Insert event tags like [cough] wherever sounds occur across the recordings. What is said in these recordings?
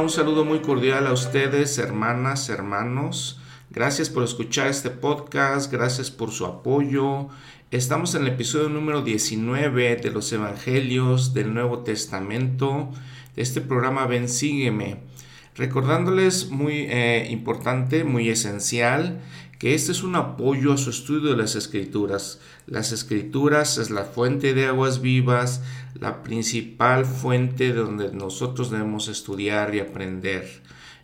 Un saludo muy cordial a ustedes, hermanas, hermanos. Gracias por escuchar este podcast, gracias por su apoyo. Estamos en el episodio número 19 de los Evangelios del Nuevo Testamento, de este programa Ven, sígueme. Recordándoles muy eh, importante, muy esencial, que este es un apoyo a su estudio de las escrituras. Las escrituras es la fuente de aguas vivas, la principal fuente de donde nosotros debemos estudiar y aprender.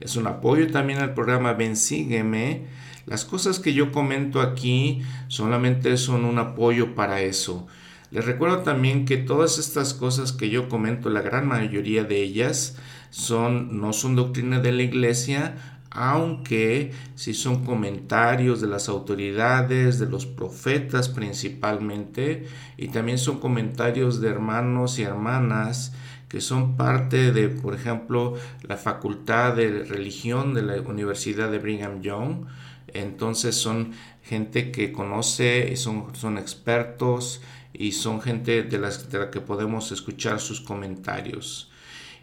Es un apoyo también al programa Ven Sígueme. Las cosas que yo comento aquí solamente son un apoyo para eso. Les recuerdo también que todas estas cosas que yo comento, la gran mayoría de ellas, son, no son doctrina de la iglesia, aunque si son comentarios de las autoridades, de los profetas principalmente, y también son comentarios de hermanos y hermanas que son parte de, por ejemplo, la Facultad de Religión de la Universidad de Brigham Young. Entonces son gente que conoce, son, son expertos y son gente de, de la que podemos escuchar sus comentarios.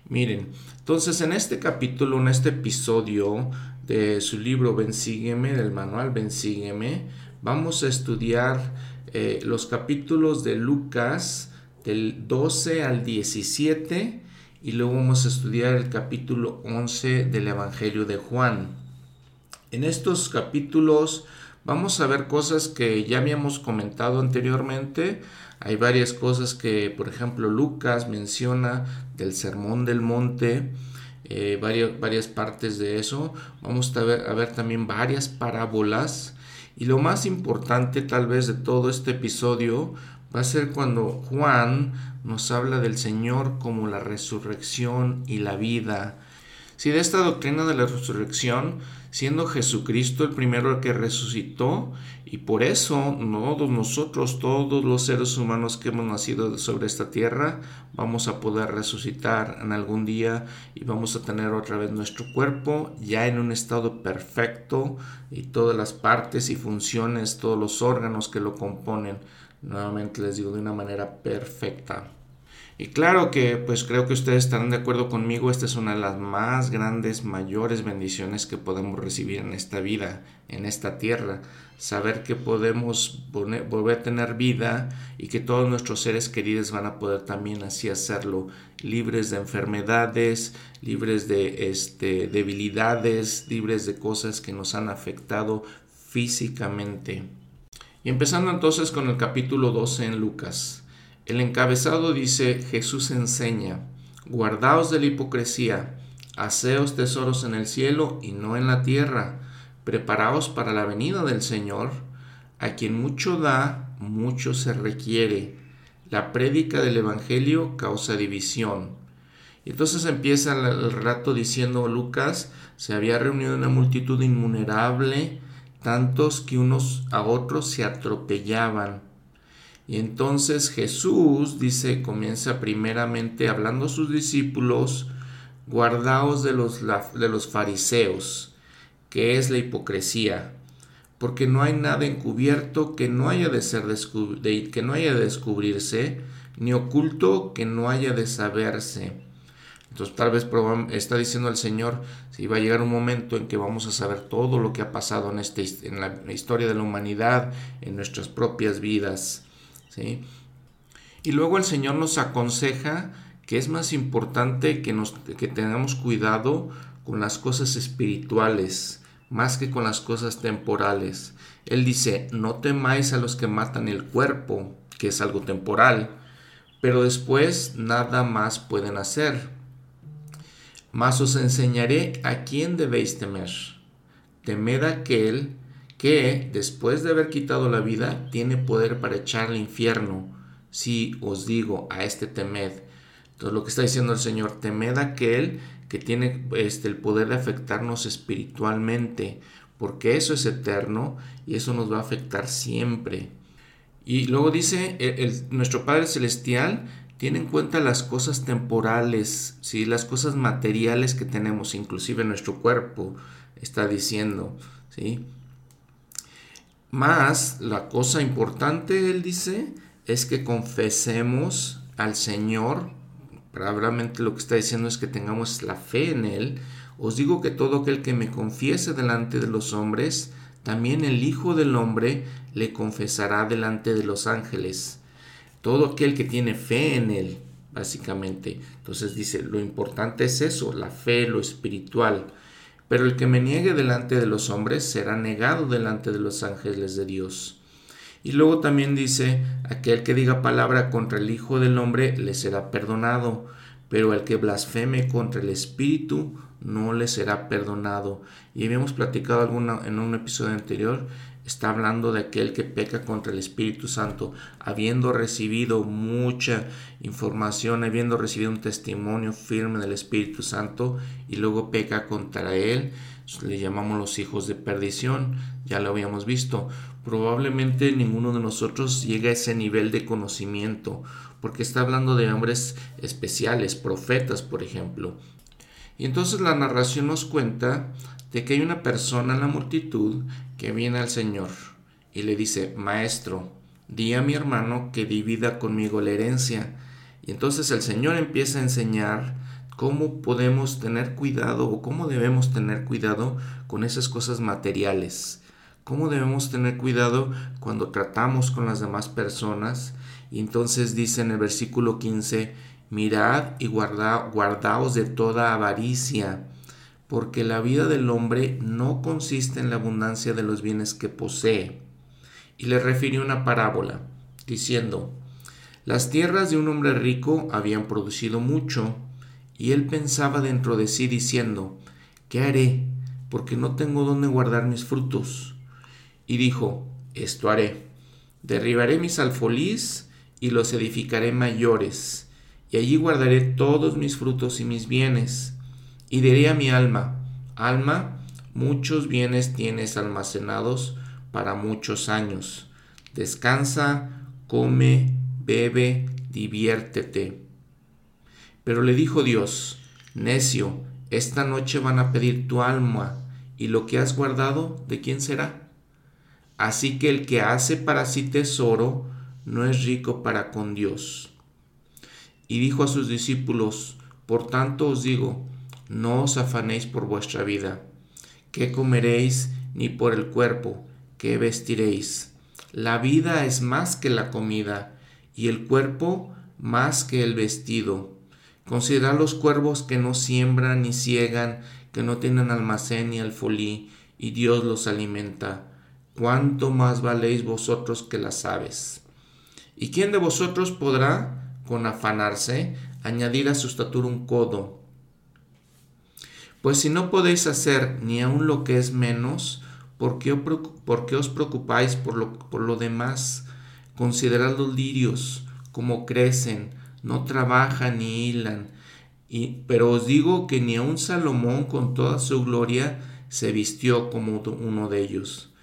Miren, entonces en este capítulo, en este episodio de su libro Bensígueme, del manual Bensígueme, vamos a estudiar eh, los capítulos de Lucas del 12 al 17 y luego vamos a estudiar el capítulo 11 del Evangelio de Juan. En estos capítulos vamos a ver cosas que ya habíamos comentado anteriormente, hay varias cosas que, por ejemplo, Lucas menciona del Sermón del Monte, eh, varias, varias, partes de eso. Vamos a ver, a ver también varias parábolas. Y lo más importante tal vez de todo este episodio va a ser cuando Juan nos habla del Señor como la resurrección y la vida. Si de esta doctrina de la resurrección, siendo Jesucristo el primero que resucitó, y por eso todos nosotros, todos los seres humanos que hemos nacido sobre esta tierra, vamos a poder resucitar en algún día y vamos a tener otra vez nuestro cuerpo ya en un estado perfecto y todas las partes y funciones, todos los órganos que lo componen, nuevamente les digo, de una manera perfecta. Y claro que pues creo que ustedes estarán de acuerdo conmigo, esta es una de las más grandes, mayores bendiciones que podemos recibir en esta vida, en esta tierra. Saber que podemos volver a tener vida y que todos nuestros seres queridos van a poder también así hacerlo, libres de enfermedades, libres de este, debilidades, libres de cosas que nos han afectado físicamente. Y empezando entonces con el capítulo 12 en Lucas. El encabezado dice, Jesús enseña, guardaos de la hipocresía, haceos tesoros en el cielo y no en la tierra, preparaos para la venida del Señor, a quien mucho da, mucho se requiere. La prédica del Evangelio causa división. Y entonces empieza el relato diciendo Lucas, se había reunido una multitud innumerable, tantos que unos a otros se atropellaban y entonces Jesús dice, comienza primeramente hablando a sus discípulos, guardaos de los, de los fariseos, que es la hipocresía, porque no hay nada encubierto que no haya de ser que no haya de descubrirse, ni oculto que no haya de saberse. Entonces tal vez está diciendo el Señor, si va a llegar un momento en que vamos a saber todo lo que ha pasado en, este, en la historia de la humanidad, en nuestras propias vidas. Y luego el Señor nos aconseja que es más importante que, nos, que tengamos cuidado con las cosas espirituales más que con las cosas temporales. Él dice, no temáis a los que matan el cuerpo, que es algo temporal, pero después nada más pueden hacer. Mas os enseñaré a quién debéis temer. Temed aquel que después de haber quitado la vida tiene poder para echar al infierno. Si os digo a este temed. Entonces lo que está diciendo el Señor, temed aquel que tiene este, el poder de afectarnos espiritualmente, porque eso es eterno y eso nos va a afectar siempre. Y luego dice, nuestro Padre Celestial tiene en cuenta las cosas temporales, ¿sí? las cosas materiales que tenemos, inclusive nuestro cuerpo, está diciendo. ¿sí? Más la cosa importante, él dice, es que confesemos al Señor probablemente lo que está diciendo es que tengamos la fe en Él. Os digo que todo aquel que me confiese delante de los hombres, también el Hijo del Hombre le confesará delante de los ángeles. Todo aquel que tiene fe en Él, básicamente. Entonces dice, lo importante es eso, la fe, lo espiritual. Pero el que me niegue delante de los hombres será negado delante de los ángeles de Dios. Y luego también dice, aquel que diga palabra contra el Hijo del Hombre le será perdonado, pero el que blasfeme contra el Espíritu no le será perdonado. Y habíamos platicado alguna, en un episodio anterior, está hablando de aquel que peca contra el Espíritu Santo, habiendo recibido mucha información, habiendo recibido un testimonio firme del Espíritu Santo y luego peca contra él, le llamamos los hijos de perdición, ya lo habíamos visto. Probablemente ninguno de nosotros llega a ese nivel de conocimiento, porque está hablando de hombres especiales, profetas, por ejemplo. Y entonces la narración nos cuenta de que hay una persona en la multitud que viene al Señor y le dice, Maestro, di a mi hermano que divida conmigo la herencia. Y entonces el Señor empieza a enseñar cómo podemos tener cuidado o cómo debemos tener cuidado con esas cosas materiales cómo debemos tener cuidado cuando tratamos con las demás personas. Y entonces dice en el versículo 15, mirad y guardaos de toda avaricia, porque la vida del hombre no consiste en la abundancia de los bienes que posee. Y le refirió una parábola, diciendo, las tierras de un hombre rico habían producido mucho, y él pensaba dentro de sí diciendo, ¿qué haré? Porque no tengo dónde guardar mis frutos. Y dijo, Esto haré, derribaré mis alfolís y los edificaré mayores, y allí guardaré todos mis frutos y mis bienes, y diré a mi alma, Alma, muchos bienes tienes almacenados para muchos años, descansa, come, bebe, diviértete. Pero le dijo Dios, Necio, esta noche van a pedir tu alma, y lo que has guardado, ¿de quién será? Así que el que hace para sí tesoro no es rico para con Dios. Y dijo a sus discípulos, Por tanto os digo, no os afanéis por vuestra vida, qué comeréis, ni por el cuerpo, qué vestiréis. La vida es más que la comida, y el cuerpo más que el vestido. Considerad los cuervos que no siembran ni ciegan, que no tienen almacén ni alfolí, y Dios los alimenta ¿cuánto más valéis vosotros que las aves? ¿Y quién de vosotros podrá, con afanarse, añadir a su estatura un codo? Pues si no podéis hacer ni aun lo que es menos, ¿por qué, os preocupáis por lo, por lo demás? Considerad los lirios, como crecen, no trabajan ni hilan. Y, pero os digo que ni aun Salomón con toda su gloria se vistió como uno de ellos.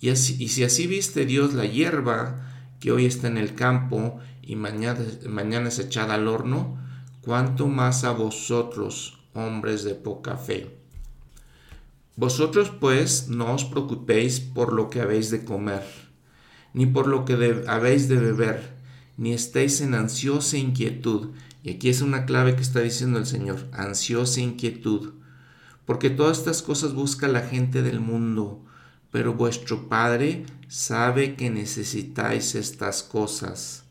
Y, si así viste Dios la hierba que hoy está en el campo y mañana, mañana es echada al horno, cuánto más a vosotros, hombres de poca fe. Vosotros pues no os preocupéis por lo que habéis de comer, ni por lo que habéis de beber, ni estéis en ansiosa inquietud. Y aquí es una clave que está diciendo el Señor, ansiosa inquietud, porque todas estas cosas busca la gente del mundo pero vuestro Padre sabe que necesitáis estas cosas.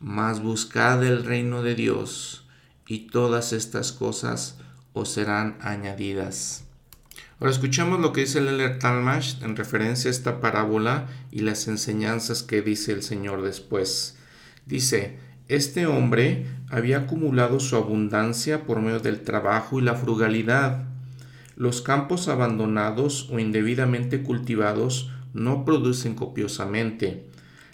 Mas buscad el reino de Dios, y todas estas cosas os serán añadidas. Ahora escuchamos lo que dice el Talmash en referencia a esta parábola y las enseñanzas que dice el Señor después. Dice, este hombre había acumulado su abundancia por medio del trabajo y la frugalidad los campos abandonados o indebidamente cultivados no producen copiosamente.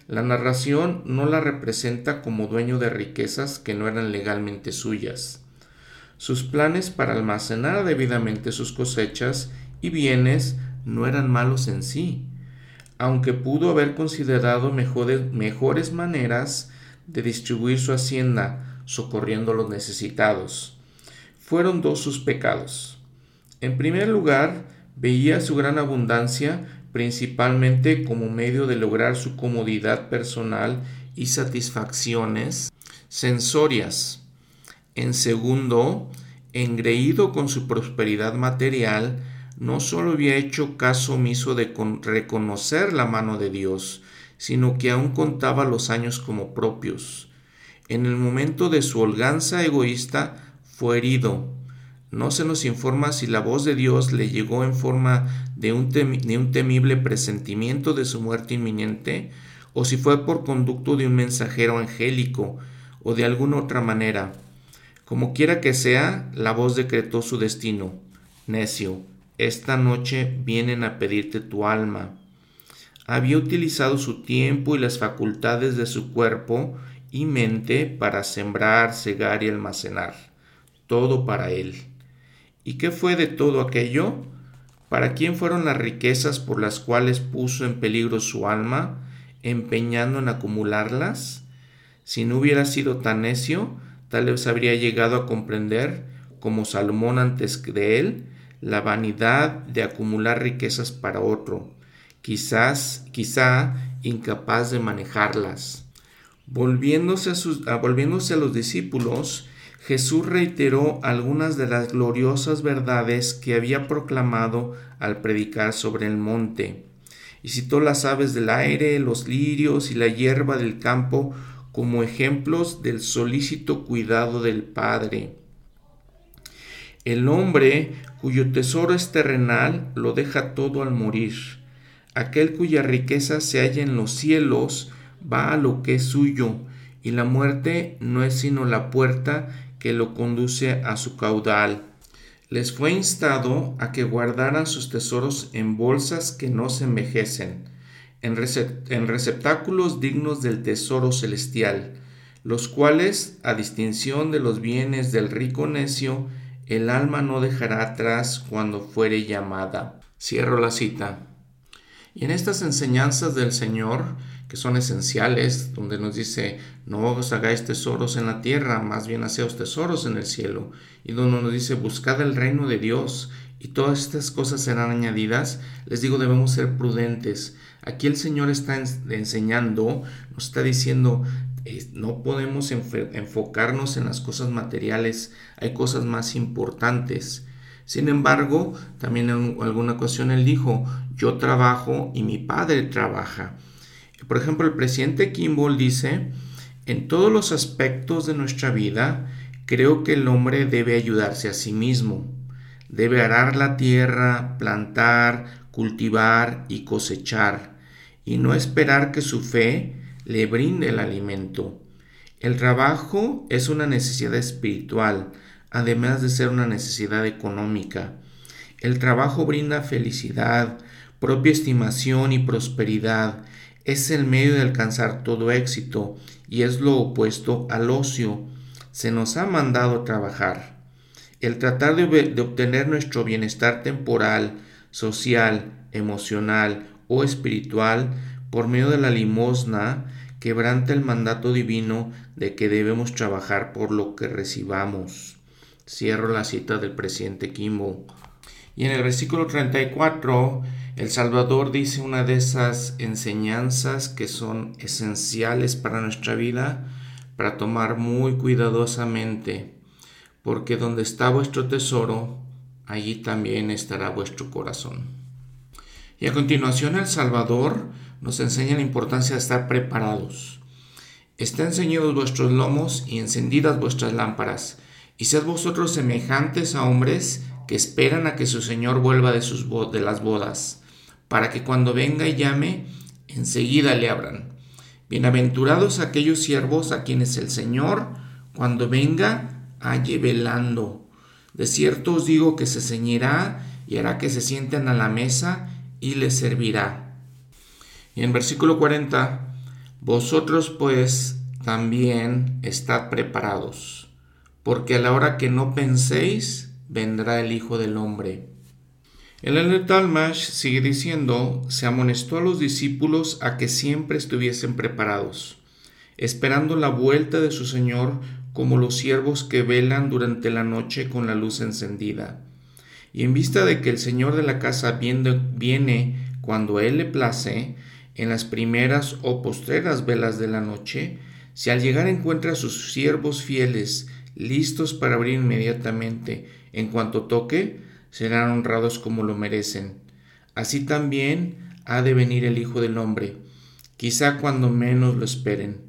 La narración no la representa como dueño de riquezas que no eran legalmente suyas. Sus planes para almacenar debidamente sus cosechas y bienes no eran malos en sí, aunque pudo haber considerado mejores, mejores maneras de distribuir su hacienda socorriendo a los necesitados. Fueron dos sus pecados en primer lugar, veía su gran abundancia principalmente como medio de lograr su comodidad personal y satisfacciones sensorias. En segundo, engreído con su prosperidad material, no solo había hecho caso omiso de reconocer la mano de Dios, sino que aún contaba los años como propios. En el momento de su holganza egoísta fue herido. No se nos informa si la voz de Dios le llegó en forma de un, temible presentimiento de su muerte inminente, o si fue por conducto de un mensajero angélico, o de alguna otra manera. Como quiera que sea, la voz decretó su destino. Necio, esta noche vienen a pedirte tu alma. Había utilizado su tiempo y las facultades de su cuerpo y mente para sembrar, cegar y almacenar. Todo para él. ¿Y qué fue de todo aquello? ¿Para quién fueron las riquezas por las cuales puso en peligro su alma, empeñando en acumularlas? Si no hubiera sido tan necio, Tal vez habría llegado a comprender, como Salomón antes de él, la vanidad de acumular riquezas para otro, quizás, quizá incapaz de manejarlas. Volviéndose a, sus, volviéndose a los discípulos, Jesús reiteró algunas de las gloriosas verdades que había proclamado al predicar sobre el monte, y citó las aves del aire, los lirios y la hierba del campo como ejemplos del solícito cuidado del Padre. El hombre cuyo tesoro es terrenal lo deja todo al morir. Aquel cuya riqueza se halla en los cielos va a lo que es suyo, y la muerte no es sino la puerta que lo conduce a su caudal. Les fue instado a que guardaran sus tesoros en bolsas que no se envejecen, en, receptáculos dignos del tesoro celestial, los cuales, a distinción de los bienes del rico necio, el alma no dejará atrás cuando fuere llamada. Cierro la cita. Y en estas enseñanzas del Señor, que son esenciales, donde nos dice, no os hagáis tesoros en la tierra, más bien haceos tesoros en el cielo, y donde nos dice, buscad el reino de Dios, y todas estas cosas serán añadidas, les digo, debemos ser prudentes, Aquí el Señor está enseñando, nos está diciendo, no podemos enfocarnos en las cosas materiales, hay cosas más importantes. Sin embargo, también en alguna ocasión él dijo, yo trabajo y mi padre trabaja. Por ejemplo, el presidente Kimball dice, en todos los aspectos de nuestra vida, creo que el hombre debe ayudarse a sí mismo. Debe arar la tierra, plantar, cultivar y cosechar y no esperar que su fe le brinde el alimento. El trabajo es una necesidad espiritual, además de ser una necesidad económica. El trabajo brinda felicidad, propia estimación y prosperidad. Es el medio de alcanzar todo éxito y es lo opuesto al ocio. Se nos ha mandado trabajar. El tratar de, de obtener nuestro bienestar temporal, social, emocional o espiritual por medio de la limosna quebranta el mandato divino de que debemos trabajar por lo que recibamos. Cierro la cita del presidente Kimball. Y en el versículo 34, el Salvador dice una de esas enseñanzas que son esenciales para nuestra vida, para tomar muy cuidadosamente, porque donde está vuestro tesoro, allí también estará vuestro corazón. Y a continuación el Salvador nos enseña la importancia de estar preparados. Estén ceñidos vuestros lomos y encendidas vuestras lámparas, y sed vosotros semejantes a hombres que esperan a que su Señor vuelva de, sus de las bodas, para que cuando venga y llame, enseguida le abran. Bienaventurados aquellos siervos a quienes el Señor, cuando venga, halle velando. De cierto os digo que se ceñirá y hará que se sienten a la mesa y le servirá. Y en versículo 40, vosotros pues también estad preparados, porque a la hora que no penséis, vendrá el Hijo del Hombre. El Talmash sigue diciendo, se amonestó a los discípulos a que siempre estuviesen preparados, esperando la vuelta de su Señor como los siervos que velan durante la noche con la luz encendida y en vista de que el Señor de la casa viene cuando Él le place, en las primeras o postreras velas de la noche, si al llegar encuentra a sus siervos fieles listos para abrir inmediatamente. En cuanto toque, serán honrados como lo merecen. Así también ha de venir el Hijo del Hombre, quizá cuando menos lo esperen.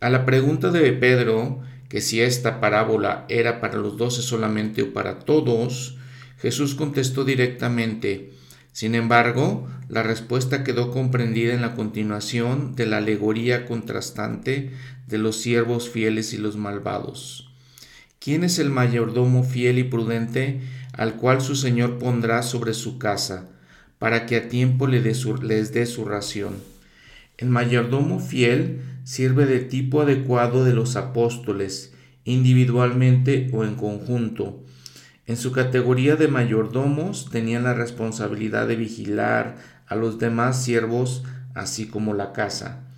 A la pregunta de Pedro, que si esta parábola era para los doce solamente o para todos, Jesús contestó directamente. Sin embargo, la respuesta quedó comprendida en la continuación de la alegoría contrastante de los siervos fieles y los malvados. ¿Quién es el mayordomo fiel y prudente al cual su Señor pondrá sobre su casa, para que a tiempo les dé su ración? El mayordomo fiel sirve de tipo adecuado de los apóstoles, individualmente o en conjunto. En su categoría de mayordomos tenían la responsabilidad de vigilar a los demás siervos, así como la casa.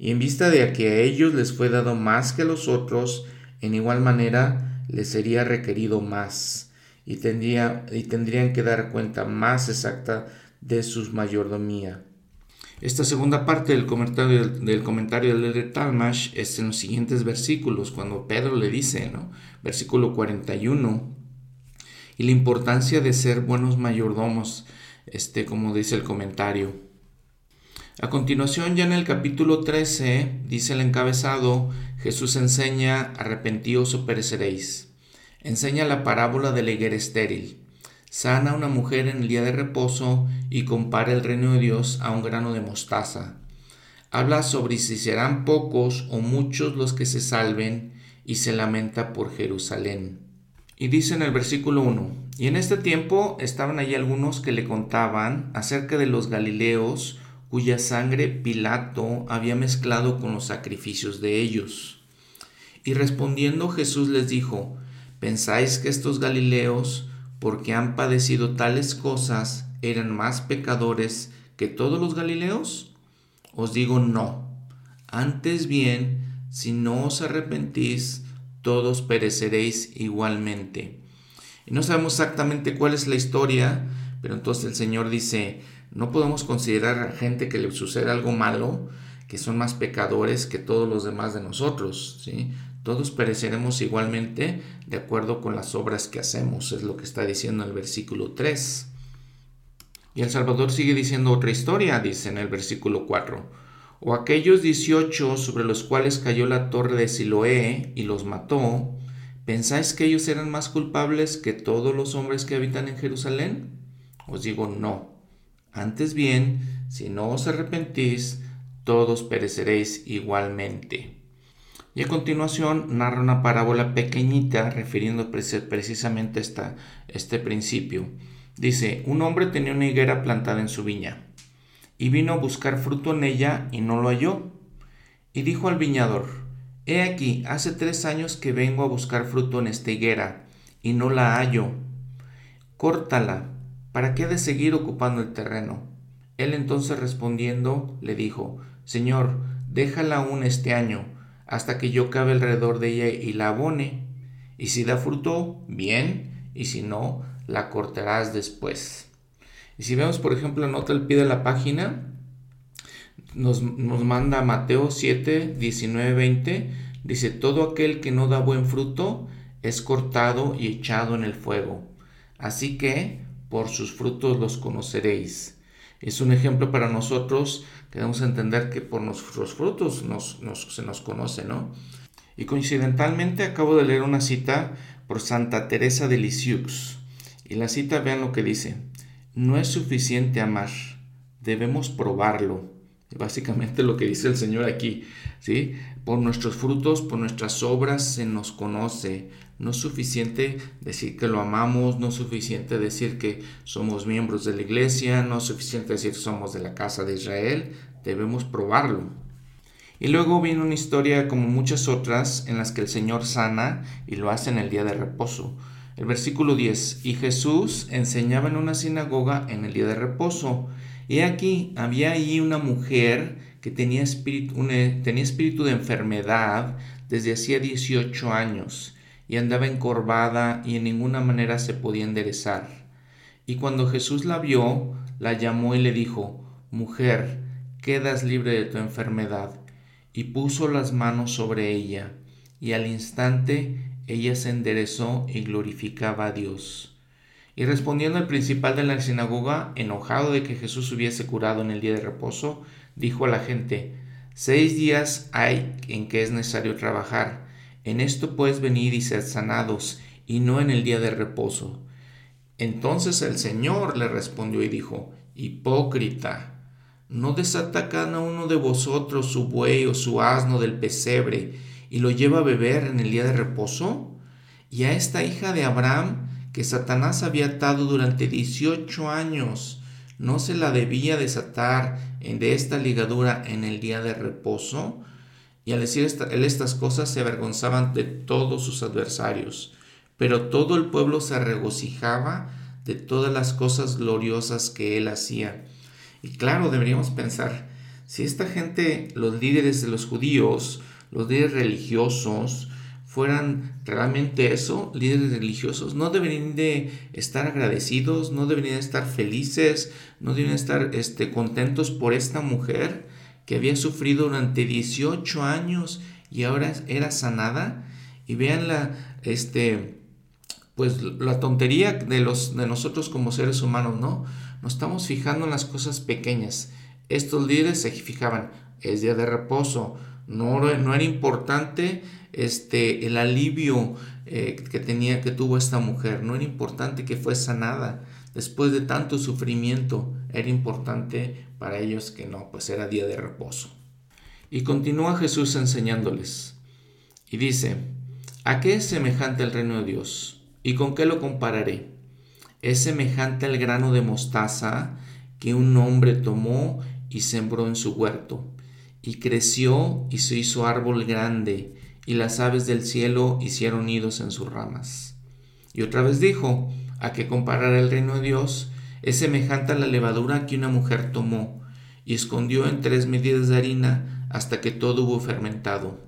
Y en vista de que a ellos les fue dado más que a los otros, en igual manera les sería requerido más, y, tendría, y tendrían que dar cuenta más exacta de su mayordomía. Esta segunda parte del comentario del, comentario de Talmash es en los siguientes versículos, cuando Pedro le dice, ¿no? Versículo 41, y la importancia de ser buenos mayordomos, este, como dice el comentario. A continuación, ya en el capítulo 13, dice el encabezado, Jesús enseña, arrepentíos o pereceréis. Enseña la parábola de la higuera estéril sana a una mujer en el día de reposo y compara el reino de Dios a un grano de mostaza. Habla sobre si serán pocos o muchos los que se salven y se lamenta por Jerusalén. Y dice en el versículo 1, y en este tiempo estaban allí algunos que le contaban acerca de los Galileos cuya sangre Pilato había mezclado con los sacrificios de ellos. Y respondiendo Jesús les dijo, ¿pensáis que estos Galileos porque han padecido tales cosas, eran más pecadores que todos los Galileos? Os digo no. Antes bien, si no os arrepentís, todos pereceréis igualmente. Y no sabemos exactamente cuál es la historia, pero entonces el Señor dice, no podemos considerar a gente que le suceda algo malo, que son más pecadores que todos los demás de nosotros, ¿sí? Todos pereceremos igualmente de acuerdo con las obras que hacemos, es lo que está diciendo el versículo 3. Y el Salvador sigue diciendo otra historia, dice en el versículo 4. O aquellos 18 sobre los cuales cayó la torre de Siloé y los mató, ¿pensáis que ellos eran más culpables que todos los hombres que habitan en Jerusalén? Os digo no. Antes bien, si no os arrepentís, todos pereceréis igualmente. Y a continuación narra una parábola pequeñita refiriendo precisamente a este principio. Dice, un hombre tenía una higuera plantada en su viña y vino a buscar fruto en ella y no lo halló. Y dijo al viñador, He aquí, hace tres años que vengo a buscar fruto en esta higuera y no la hallo. Córtala, ¿para qué de seguir ocupando el terreno? Él entonces respondiendo le dijo, Señor, déjala aún este año hasta que yo cabe alrededor de ella y la abone. Y si da fruto, bien, y si no, la cortarás después. Y si vemos, por ejemplo, nota el pie de la página, nos, nos manda Mateo 7, 19, 20, dice, todo aquel que no da buen fruto es cortado y echado en el fuego. Así que por sus frutos los conoceréis. Es un ejemplo para nosotros que debemos entender que por nuestros frutos se nos conoce, ¿no? Y coincidentalmente acabo de leer una cita por Santa Teresa de Lisieux. Y la cita, vean lo que dice. No es suficiente amar, debemos probarlo. [laughs] Básicamente lo que dice el Señor aquí, ¿sí? Por nuestros frutos, por nuestras obras se nos conoce. No es suficiente decir que lo amamos, no es suficiente decir que somos miembros de la iglesia, no es suficiente decir que somos de la casa de Israel, debemos probarlo. Y luego viene una historia como muchas otras en las que el Señor sana y lo hace en el día de reposo. El versículo 10, y Jesús enseñaba en una sinagoga en el día de reposo. Y aquí había allí una mujer que tenía espíritu, tenía espíritu de enfermedad desde hacía 18 años y andaba encorvada y en ninguna manera se podía enderezar. Y cuando Jesús la vio, la llamó y le dijo, Mujer, quedas libre de tu enfermedad. Y puso las manos sobre ella, y al instante ella se enderezó y glorificaba a Dios. Y respondiendo al principal de la sinagoga, enojado de que Jesús hubiese curado en el día de reposo, dijo a la gente, Seis días hay en que es necesario trabajar, en esto puedes venir y ser sanados, y no en el día de reposo. Entonces el Señor le respondió y dijo, Hipócrita, ¿no desata cada uno de vosotros su buey o su asno del pesebre y lo lleva a beber en el día de reposo? Y a esta hija de Abraham, que Satanás había atado durante dieciocho años, ¿no se la debía desatar de esta ligadura en el día de reposo? Y al decir él estas cosas se avergonzaban de todos sus adversarios, pero todo el pueblo se regocijaba de todas las cosas gloriosas que él hacía. Y claro, deberíamos pensar, si esta gente, los líderes de los judíos, los líderes religiosos, fueran realmente eso, líderes religiosos, no deberían de estar agradecidos, no deberían de estar felices, no deberían estar este, contentos por esta mujer que había sufrido durante 18 años y ahora era sanada. Y vean la, este, pues la tontería de, los, de nosotros como seres humanos, ¿no? Nos estamos fijando en las cosas pequeñas. Estos líderes se fijaban, es día de reposo, no, no era importante este, el alivio eh, que, tenía, que tuvo esta mujer. No era importante que fue sanada. Después de tanto sufrimiento, era importante para ellos que no, pues era día de reposo. Y continúa Jesús enseñándoles. Y dice, ¿a qué es semejante el reino de Dios? ¿Y con qué lo compararé? Es semejante al grano de mostaza que un hombre tomó y sembró en su huerto, y creció y se hizo árbol grande, y las aves del cielo hicieron nidos en sus ramas. Y otra vez dijo, a qué comparar el reino de Dios, es semejante a la levadura que una mujer tomó y escondió en tres medidas de harina hasta que todo hubo fermentado.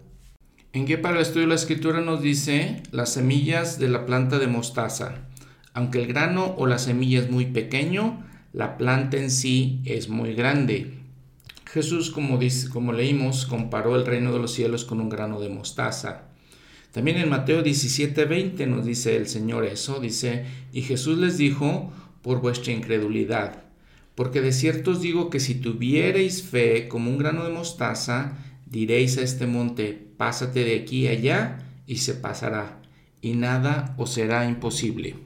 En qué para el estudio de la escritura nos dice las semillas de la planta de mostaza. Aunque el grano o la semilla es muy pequeño, la planta en sí es muy grande. Jesús, como, dice, como leímos, comparó el reino de los cielos con un grano de mostaza. También en Mateo 17:20 nos dice el Señor eso, dice, y Jesús les dijo, por vuestra incredulidad, porque de cierto os digo que si tuviereis fe como un grano de mostaza, diréis a este monte, pásate de aquí allá, y se pasará, y nada os será imposible.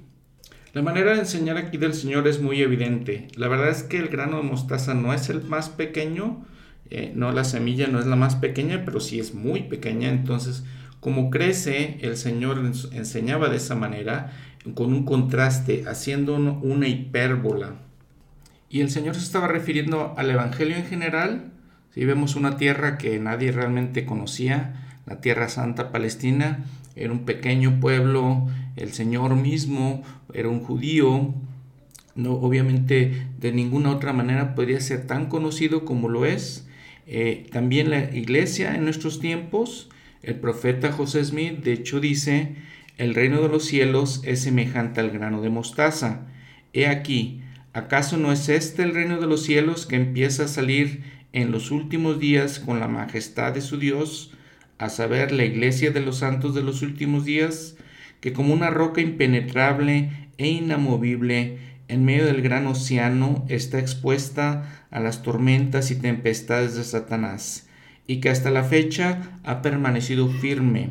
La manera de enseñar aquí del Señor es muy evidente. La verdad es que el grano de mostaza no es el más pequeño, eh, no la semilla no es la más pequeña, pero sí es muy pequeña. Entonces, como crece, el Señor enseñaba de esa manera, con un contraste, haciendo una hipérbola. Y el Señor se estaba refiriendo al Evangelio en general. Si vemos una tierra que nadie realmente conocía, la Tierra Santa Palestina, era un pequeño pueblo, el Señor mismo era un judío, no, obviamente de ninguna otra manera podría ser tan conocido como lo es. Eh, también la iglesia en nuestros tiempos, el profeta José Smith de hecho dice, el reino de los cielos es semejante al grano de mostaza. He aquí, ¿acaso no es este el reino de los cielos que empieza a salir en los últimos días con la majestad de su Dios? A saber, la iglesia de los santos de los últimos días, que como una roca impenetrable e inamovible en medio del gran océano está expuesta a las tormentas y tempestades de Satanás, y que hasta la fecha ha permanecido firme,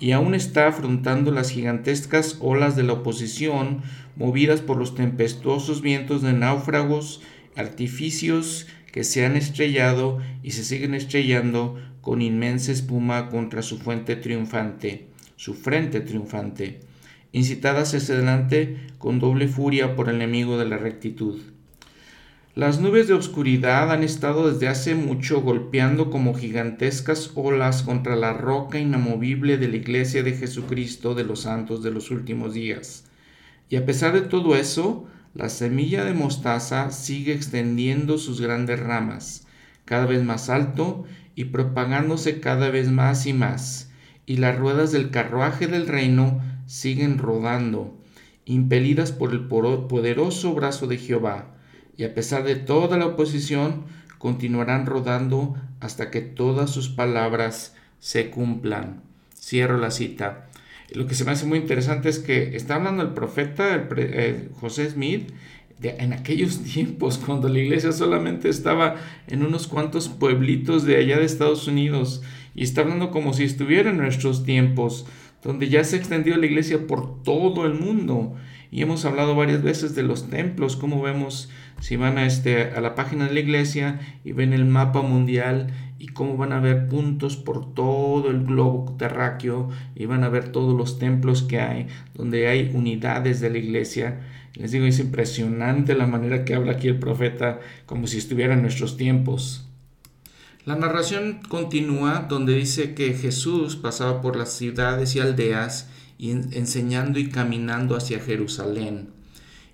y aún está afrontando las gigantescas olas de la oposición, movidas por los tempestuosos vientos de náufragos, artificios que se han estrellado y se siguen estrellando con inmensa espuma contra su fuente triunfante, su frente triunfante, incitadas hacia adelante con doble furia por el enemigo de la rectitud. Las nubes de oscuridad han estado desde hace mucho golpeando como gigantescas olas contra la roca inamovible de la Iglesia de Jesucristo de los santos de los últimos días. Y a pesar de todo eso, la semilla de mostaza sigue extendiendo sus grandes ramas, cada vez más alto y propagándose cada vez más y más, y las ruedas del carruaje del reino siguen rodando, impelidas por el poderoso brazo de Jehová, y a pesar de toda la oposición, continuarán rodando hasta que todas sus palabras se cumplan. Cierro la cita. Lo que se me hace muy interesante es que está hablando el profeta el eh, José Smith de, en aquellos [laughs] tiempos, cuando la iglesia solamente estaba en unos cuantos pueblitos de allá de Estados Unidos, y está hablando como si estuviera en nuestros tiempos, donde ya se extendió la iglesia por todo el mundo. Y hemos hablado varias veces de los templos, como vemos si van a, este, a la página de la iglesia y ven el mapa mundial y cómo van a ver puntos por todo el globo terráqueo y van a ver todos los templos que hay, donde hay unidades de la iglesia. Les digo, es impresionante la manera que habla aquí el profeta, como si estuviera en nuestros tiempos. La narración continúa donde dice que Jesús pasaba por las ciudades y aldeas y enseñando y caminando hacia Jerusalén.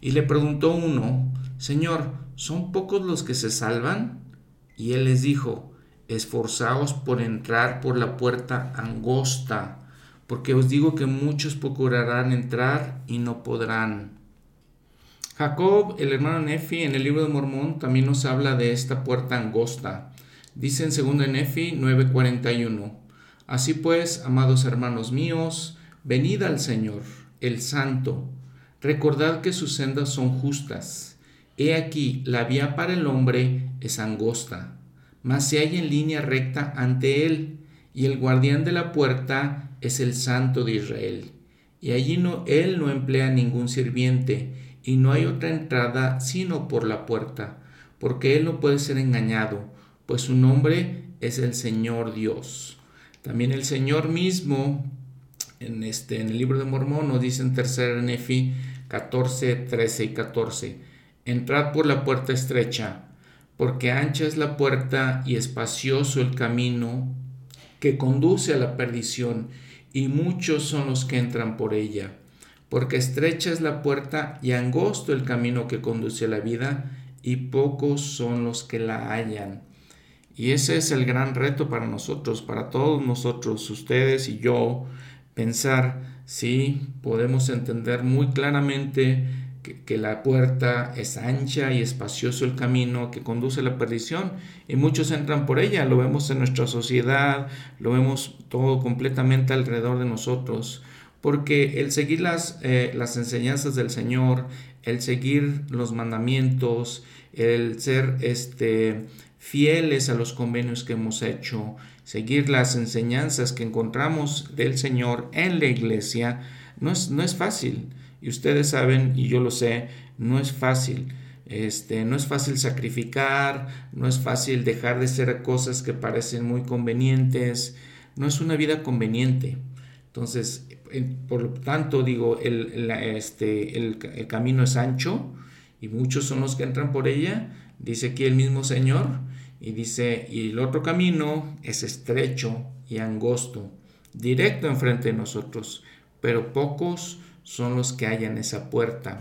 Y le preguntó uno, Señor, ¿son pocos los que se salvan? Y él les dijo, esforzaos por entrar por la puerta angosta, porque os digo que muchos procurarán entrar y no podrán. Jacob, el hermano Nefi, en el libro de Mormón también nos habla de esta puerta angosta. Dice en 2 Nefi 9:41, Así pues, amados hermanos míos, venid al Señor, el Santo, recordad que sus sendas son justas. He aquí, la vía para el hombre es angosta, mas se hay en línea recta ante él, y el guardián de la puerta es el Santo de Israel. Y allí no, él no emplea ningún sirviente, y no hay otra entrada sino por la puerta, porque él no puede ser engañado pues su nombre es el Señor Dios. También el Señor mismo, en, este, en el libro de Mormón, nos dice en 3 Nefi 14, 13 y 14, entrad por la puerta estrecha, porque ancha es la puerta y espacioso el camino que conduce a la perdición, y muchos son los que entran por ella. Porque estrecha es la puerta y angosto el camino que conduce a la vida, y pocos son los que la hallan. Y ese es el gran reto para nosotros, para todos nosotros, ustedes y yo, pensar si podemos entender muy claramente que, la puerta es ancha y espacioso el camino que conduce a la perdición y muchos entran por ella, lo vemos en nuestra sociedad, lo vemos todo completamente alrededor de nosotros, porque el seguir las, eh, las enseñanzas del Señor, el seguir los mandamientos, el ser este, fieles a los convenios que hemos hecho, seguir las enseñanzas que encontramos del Señor en la iglesia, no es, no es fácil. Y ustedes saben, y yo lo sé, no es fácil. Este, no es fácil sacrificar, no es fácil dejar de hacer cosas que parecen muy convenientes, no es una vida conveniente. Entonces, por lo tanto, digo, el, este, el, el camino es ancho y muchos son los que entran por ella, dice aquí el mismo Señor, y dice, y el otro camino es estrecho y angosto, directo enfrente de nosotros, pero pocos son los que hallan esa puerta.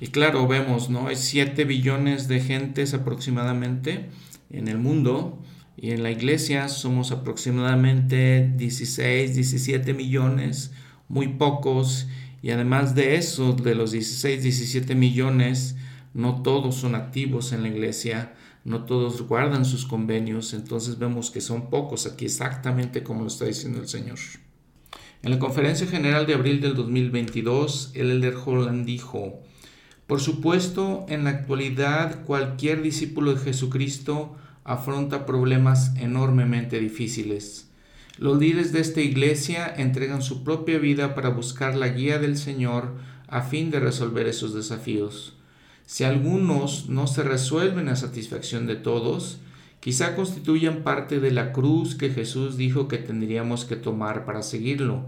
Y claro, vemos, ¿no? Hay 7 billones de gentes aproximadamente en el mundo y en la iglesia somos aproximadamente 16, 17 millones, muy pocos. Y además de eso, de los 16, 17 millones, no todos son activos en la iglesia no todos guardan sus convenios, entonces vemos que son pocos aquí exactamente como lo está diciendo el Señor. En la conferencia general de abril del 2022, el elder Holland dijo, por supuesto, en la actualidad cualquier discípulo de Jesucristo afronta problemas enormemente difíciles. Los líderes de esta iglesia entregan su propia vida para buscar la guía del Señor a fin de resolver esos desafíos. Si algunos no se resuelven a satisfacción de todos, quizá constituyan parte de la cruz que Jesús dijo que tendríamos que tomar para seguirlo.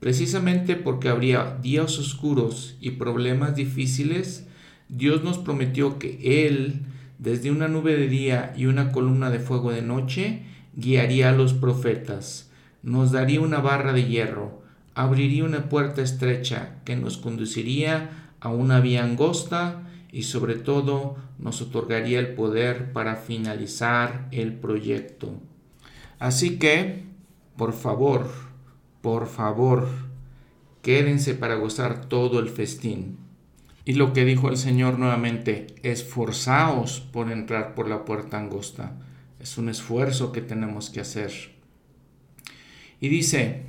Precisamente porque habría días oscuros y problemas difíciles, Dios nos prometió que Él, desde una nube de día y una columna de fuego de noche, guiaría a los profetas, nos daría una barra de hierro, abriría una puerta estrecha que nos conduciría a una vía angosta, y sobre todo nos otorgaría el poder para finalizar el proyecto. Así que, por favor, por favor, quédense para gozar todo el festín. Y lo que dijo el Señor nuevamente, esforzaos por entrar por la puerta angosta. Es un esfuerzo que tenemos que hacer. Y dice,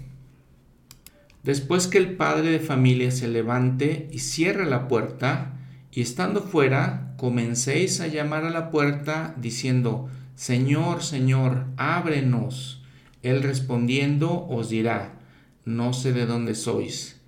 Después que el padre de familia se levante y cierre la puerta, y estando fuera, comencéis a llamar a la puerta, diciendo, Señor, Señor, ábrenos. Él respondiendo os dirá, no sé de dónde sois.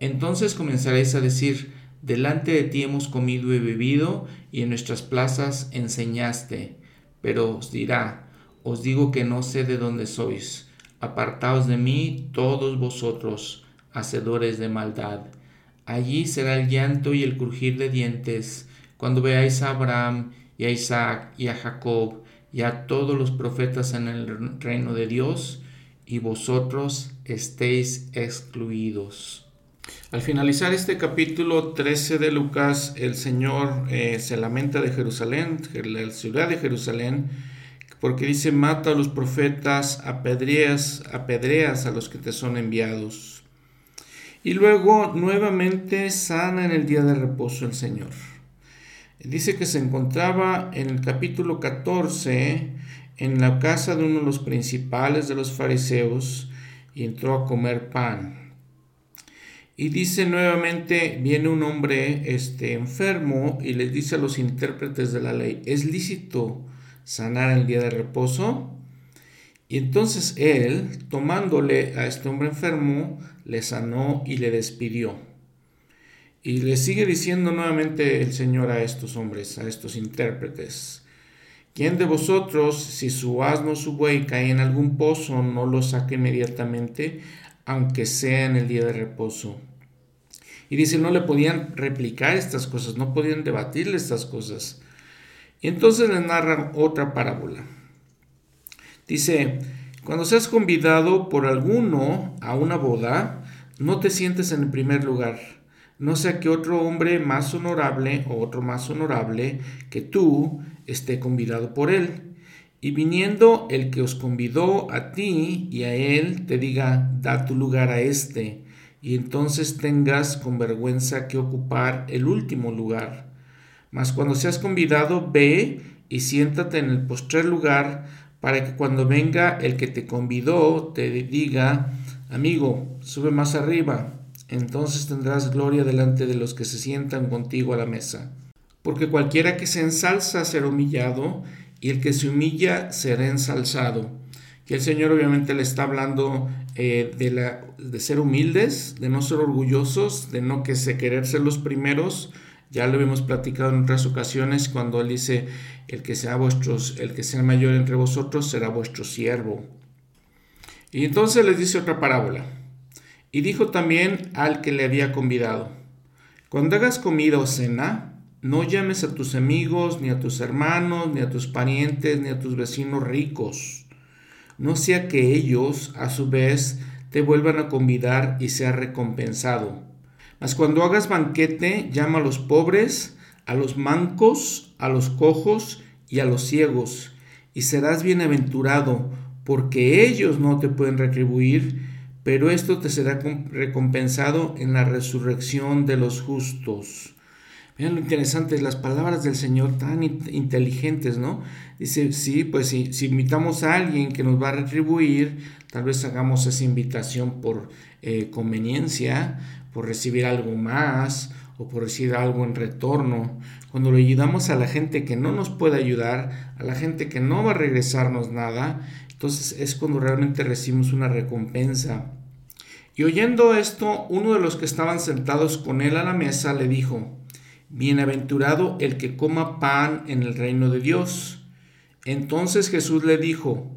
Entonces comenzaréis a decir, delante de ti hemos comido y bebido, y en nuestras plazas enseñaste. Pero os dirá, os digo que no sé de dónde sois. Apartaos de mí todos vosotros, hacedores de maldad. Allí será el llanto y el crujir de dientes, cuando veáis a Abraham y a Isaac y a Jacob y a todos los profetas en el reino de Dios, y vosotros estéis excluidos. Al finalizar este capítulo 13 de Lucas, el Señor eh, se lamenta de Jerusalén, la ciudad de Jerusalén, porque dice, mata a los profetas, apedreas, apedreas a los que te son enviados. Y luego nuevamente sana en el día de reposo el Señor. Dice que se encontraba en el capítulo 14 en la casa de uno de los principales de los fariseos y entró a comer pan. Y dice nuevamente, viene un hombre este, enfermo y les dice a los intérpretes de la ley, ¿es lícito sanar el día de reposo? Y entonces él, tomándole a este hombre enfermo, le sanó y le despidió. Y le sigue diciendo nuevamente el Señor a estos hombres, a estos intérpretes, ¿quién de vosotros, si su asno o su buey cae en algún pozo, no lo saque inmediatamente, aunque sea en el día de reposo? Y dice, no le podían replicar estas cosas, no podían debatirle estas cosas. Y entonces le narran otra parábola. Dice, cuando seas convidado por alguno a una boda, no te sientes en el primer lugar, no sea que otro hombre más honorable o otro más honorable que tú esté convidado por él. Y viniendo el que os convidó a ti y a él, te diga, da tu lugar a éste y entonces tengas con vergüenza que ocupar el último lugar. Mas cuando seas convidado, ve y siéntate en el postrer lugar, para que cuando venga el que te convidó te diga, amigo, sube más arriba, entonces tendrás gloria delante de los que se sientan contigo a la mesa. Porque cualquiera que se ensalza será humillado, y el que se humilla será ensalzado. Que el Señor obviamente le está hablando eh, de, la, de ser humildes, de no ser orgullosos, de no que se querer ser los primeros. Ya lo hemos platicado en otras ocasiones cuando él dice, el que sea vuestros, el que sea mayor entre vosotros será vuestro siervo. Y entonces les dice otra parábola. Y dijo también al que le había convidado, cuando hagas comida o cena, no llames a tus amigos, ni a tus hermanos, ni a tus parientes, ni a tus vecinos ricos no sea que ellos, a su vez, te vuelvan a convidar y sea recompensado. Mas cuando hagas banquete, llama a los pobres, a los mancos, a los cojos y a los ciegos, y serás bienaventurado, porque ellos no te pueden retribuir, pero esto te será recompensado en la resurrección de los justos. Miren lo interesante, las palabras del Señor tan inteligentes, ¿no? Dice, sí, pues si, invitamos a alguien que nos va a retribuir, tal vez hagamos esa invitación por eh, conveniencia, por recibir algo más o por recibir algo en retorno. Cuando le ayudamos a la gente que no nos puede ayudar, a la gente que no va a regresarnos nada, entonces es cuando realmente recibimos una recompensa. Y oyendo esto, uno de los que estaban sentados con él a la mesa le dijo, Bienaventurado el que coma pan en el reino de Dios. Entonces Jesús le dijo,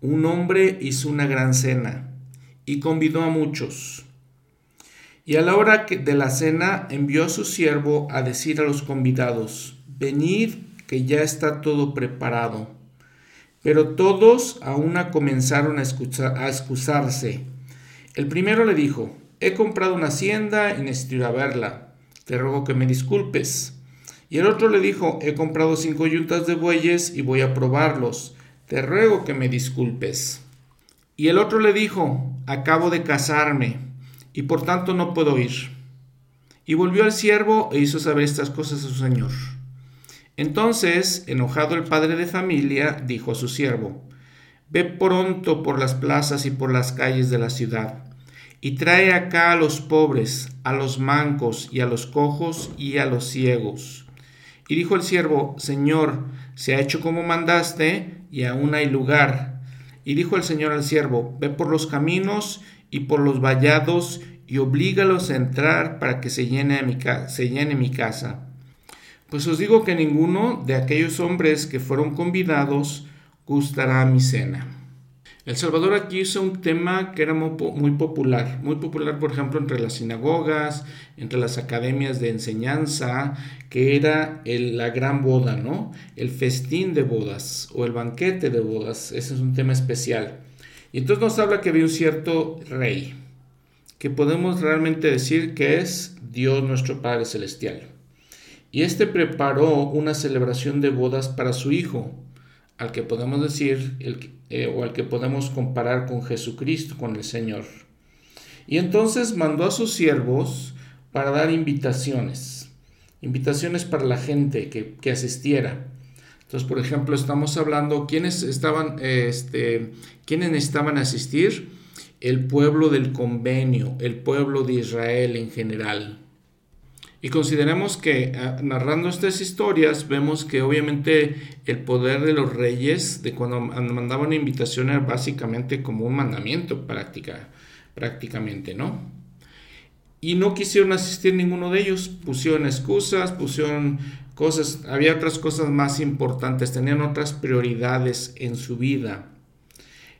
un hombre hizo una gran cena y convidó a muchos. Y a la hora de la cena envió a su siervo a decir a los convidados, venid que ya está todo preparado. Pero todos a una comenzaron a, excusarse. El primero le dijo, he comprado una hacienda y necesito ir a verla te ruego que me disculpes. Y el otro le dijo, he comprado cinco yuntas de bueyes y voy a probarlos, te ruego que me disculpes. Y el otro le dijo, acabo de casarme, y por tanto no puedo ir. Y volvió al siervo e hizo saber estas cosas a su señor. Entonces, enojado el padre de familia, dijo a su siervo, Ve pronto por las plazas y por las calles de la ciudad y trae acá a los pobres, a los mancos y a los cojos y a los ciegos. Y dijo el siervo, Señor, se ha hecho como mandaste, y aún hay lugar. Y dijo el Señor al siervo, Ve por los caminos y por los vallados, y oblígalos a entrar para que se llene mi, casa. Pues os digo que ninguno de aquellos hombres que fueron convidados gustará mi cena. El Salvador aquí hizo un tema que era muy, popular, muy popular por ejemplo entre las sinagogas, entre las academias de enseñanza, que era la gran boda, ¿no? El festín de bodas o el banquete de bodas, ese es un tema especial. Y entonces nos habla que había un cierto rey, que podemos realmente decir que es Dios nuestro Padre Celestial. Y este preparó una celebración de bodas para su hijo, al que podemos decir el, eh, o al que podemos comparar con Jesucristo, con el Señor. Y entonces mandó a sus siervos para dar invitaciones, invitaciones para la gente que, asistiera. Entonces, por ejemplo, estamos hablando, ¿quiénes estaban, este, quiénes asistir? El pueblo del convenio, el pueblo de Israel en general. Y consideremos que ah, narrando estas historias vemos que obviamente el poder de los reyes de cuando mandaban una invitación era básicamente como un mandamiento práctica, prácticamente, ¿no? Y no quisieron asistir ninguno de ellos, pusieron excusas, pusieron cosas, había otras cosas más importantes, tenían otras prioridades en su vida.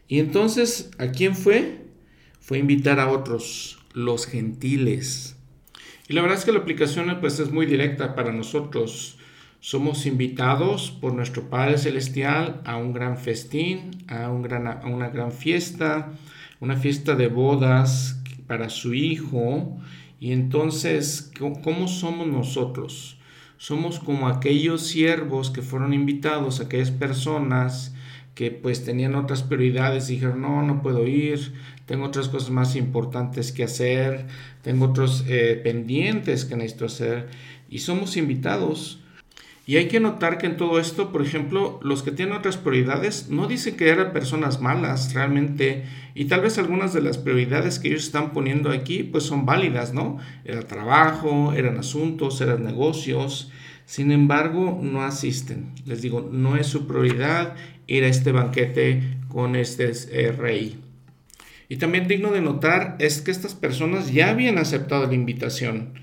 Y entonces, ¿a quién fue? Fue invitar a otros, los gentiles y la verdad es que la aplicación pues, es muy directa para nosotros. Somos invitados por nuestro Padre Celestial a un gran festín, a, un gran, a una gran fiesta, una fiesta de bodas para su Hijo. Y entonces, ¿cómo somos nosotros? Somos como aquellos siervos que fueron invitados, aquellas personas que pues tenían otras prioridades, dijeron, no, no puedo ir, tengo otras cosas más importantes que hacer, tengo otros eh, pendientes que necesito hacer y somos invitados. Y hay que notar que en todo esto, por ejemplo, los que tienen otras prioridades no dicen que eran personas malas realmente y tal vez algunas de las prioridades que ellos están poniendo aquí pues son válidas, ¿no? Era trabajo, eran asuntos, eran negocios. Sin embargo, no asisten. Les digo, no es su prioridad ir a este banquete con este eh, rey. Y también digno de notar es que estas personas ya habían aceptado la invitación.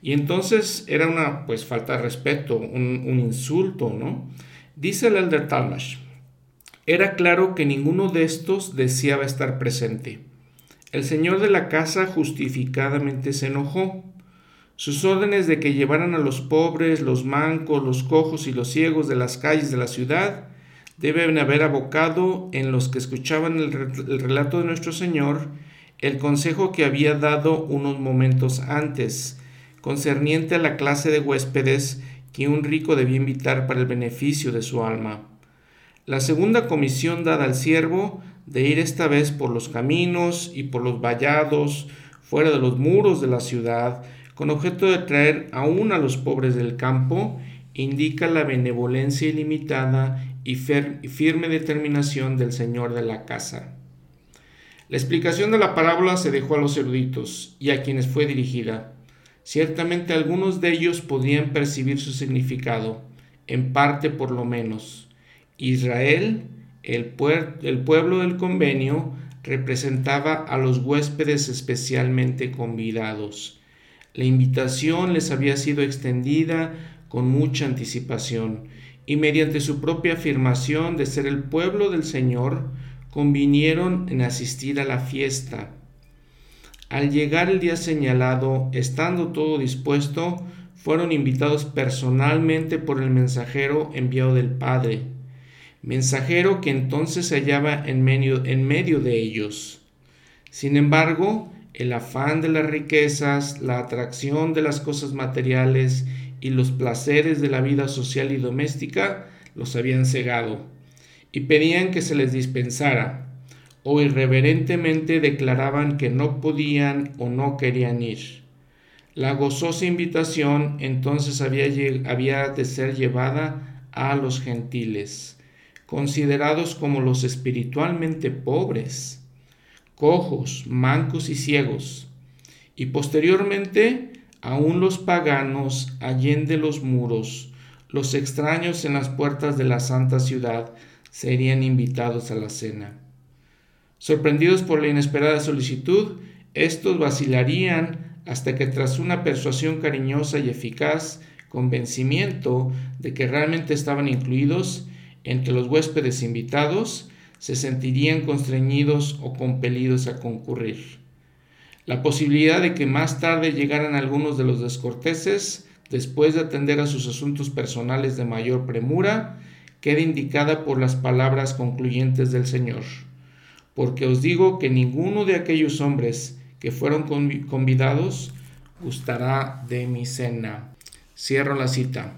Y entonces era una pues falta de respeto, un, insulto, ¿no? Dice el elder Talmash, era claro que ninguno de estos deseaba estar presente. El señor de la casa justificadamente se enojó. Sus órdenes de que llevaran a los pobres, los mancos, los cojos y los ciegos de las calles de la ciudad deben haber abocado en los que escuchaban el, relato de nuestro Señor el consejo que había dado unos momentos antes, concerniente a la clase de huéspedes que un rico debía invitar para el beneficio de su alma. La segunda comisión dada al siervo de ir esta vez por los caminos y por los vallados, fuera de los muros de la ciudad, con objeto de traer aún a los pobres del campo, indica la benevolencia ilimitada y firme determinación del Señor de la casa. La explicación de la parábola se dejó a los eruditos y a quienes fue dirigida. Ciertamente algunos de ellos podían percibir su significado, en parte por lo menos. Israel, el, pueblo del convenio, representaba a los huéspedes especialmente convidados. La invitación les había sido extendida con mucha anticipación y mediante su propia afirmación de ser el pueblo del Señor, convinieron en asistir a la fiesta. Al llegar el día señalado, estando todo dispuesto, fueron invitados personalmente por el mensajero enviado del Padre, mensajero que entonces se hallaba en medio, en medio de ellos. Sin embargo, el afán de las riquezas, la atracción de las cosas materiales y los placeres de la vida social y doméstica los habían cegado, y pedían que se les dispensara, o irreverentemente declaraban que no podían o no querían ir. La gozosa invitación entonces había, había de ser llevada a los gentiles, considerados como los espiritualmente pobres. Cojos, mancos y ciegos. Y posteriormente, aún los paganos allende los muros, los extraños en las puertas de la santa ciudad, serían invitados a la cena. Sorprendidos por la inesperada solicitud, estos vacilarían hasta que tras una persuasión cariñosa y eficaz, convencimiento de que realmente estaban incluidos entre los huéspedes invitados, se sentirían constreñidos o compelidos a concurrir. La posibilidad de que más tarde llegaran algunos de los descorteses, después de atender a sus asuntos personales de mayor premura, queda indicada por las palabras concluyentes del Señor. Porque os digo que ninguno de aquellos hombres que fueron convidados gustará de mi cena. Cierro la cita.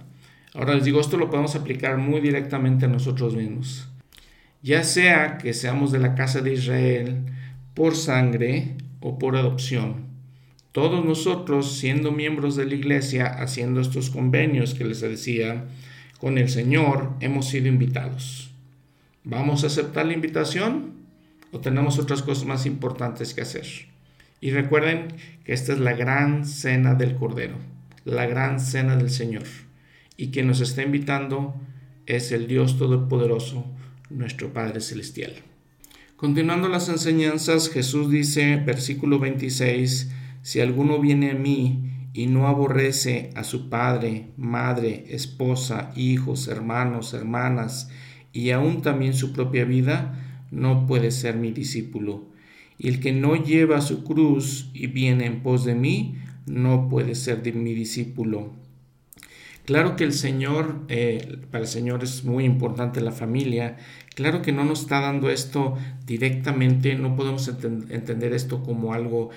Ahora les digo, esto lo podemos aplicar muy directamente a nosotros mismos. Ya sea que seamos de la casa de Israel por sangre o por adopción. Todos nosotros, siendo miembros de la iglesia, haciendo estos convenios que les decía con el Señor, hemos sido invitados. ¿Vamos a aceptar la invitación o tenemos otras cosas más importantes que hacer? Y recuerden que esta es la gran cena del Cordero, la gran cena del Señor. Y quien nos está invitando es el Dios Todopoderoso, nuestro Padre Celestial. Continuando las enseñanzas, Jesús dice, versículo 26, si alguno viene a mí y no aborrece a su padre, madre, esposa, hijos, hermanos, hermanas, y aún también su propia vida, no puede ser mi discípulo. Y el que no lleva su cruz y viene en pos de mí, no puede ser de mi discípulo. Claro que el Señor, eh, para el Señor es muy importante la familia. Claro que no nos está dando esto directamente, no podemos entender esto como algo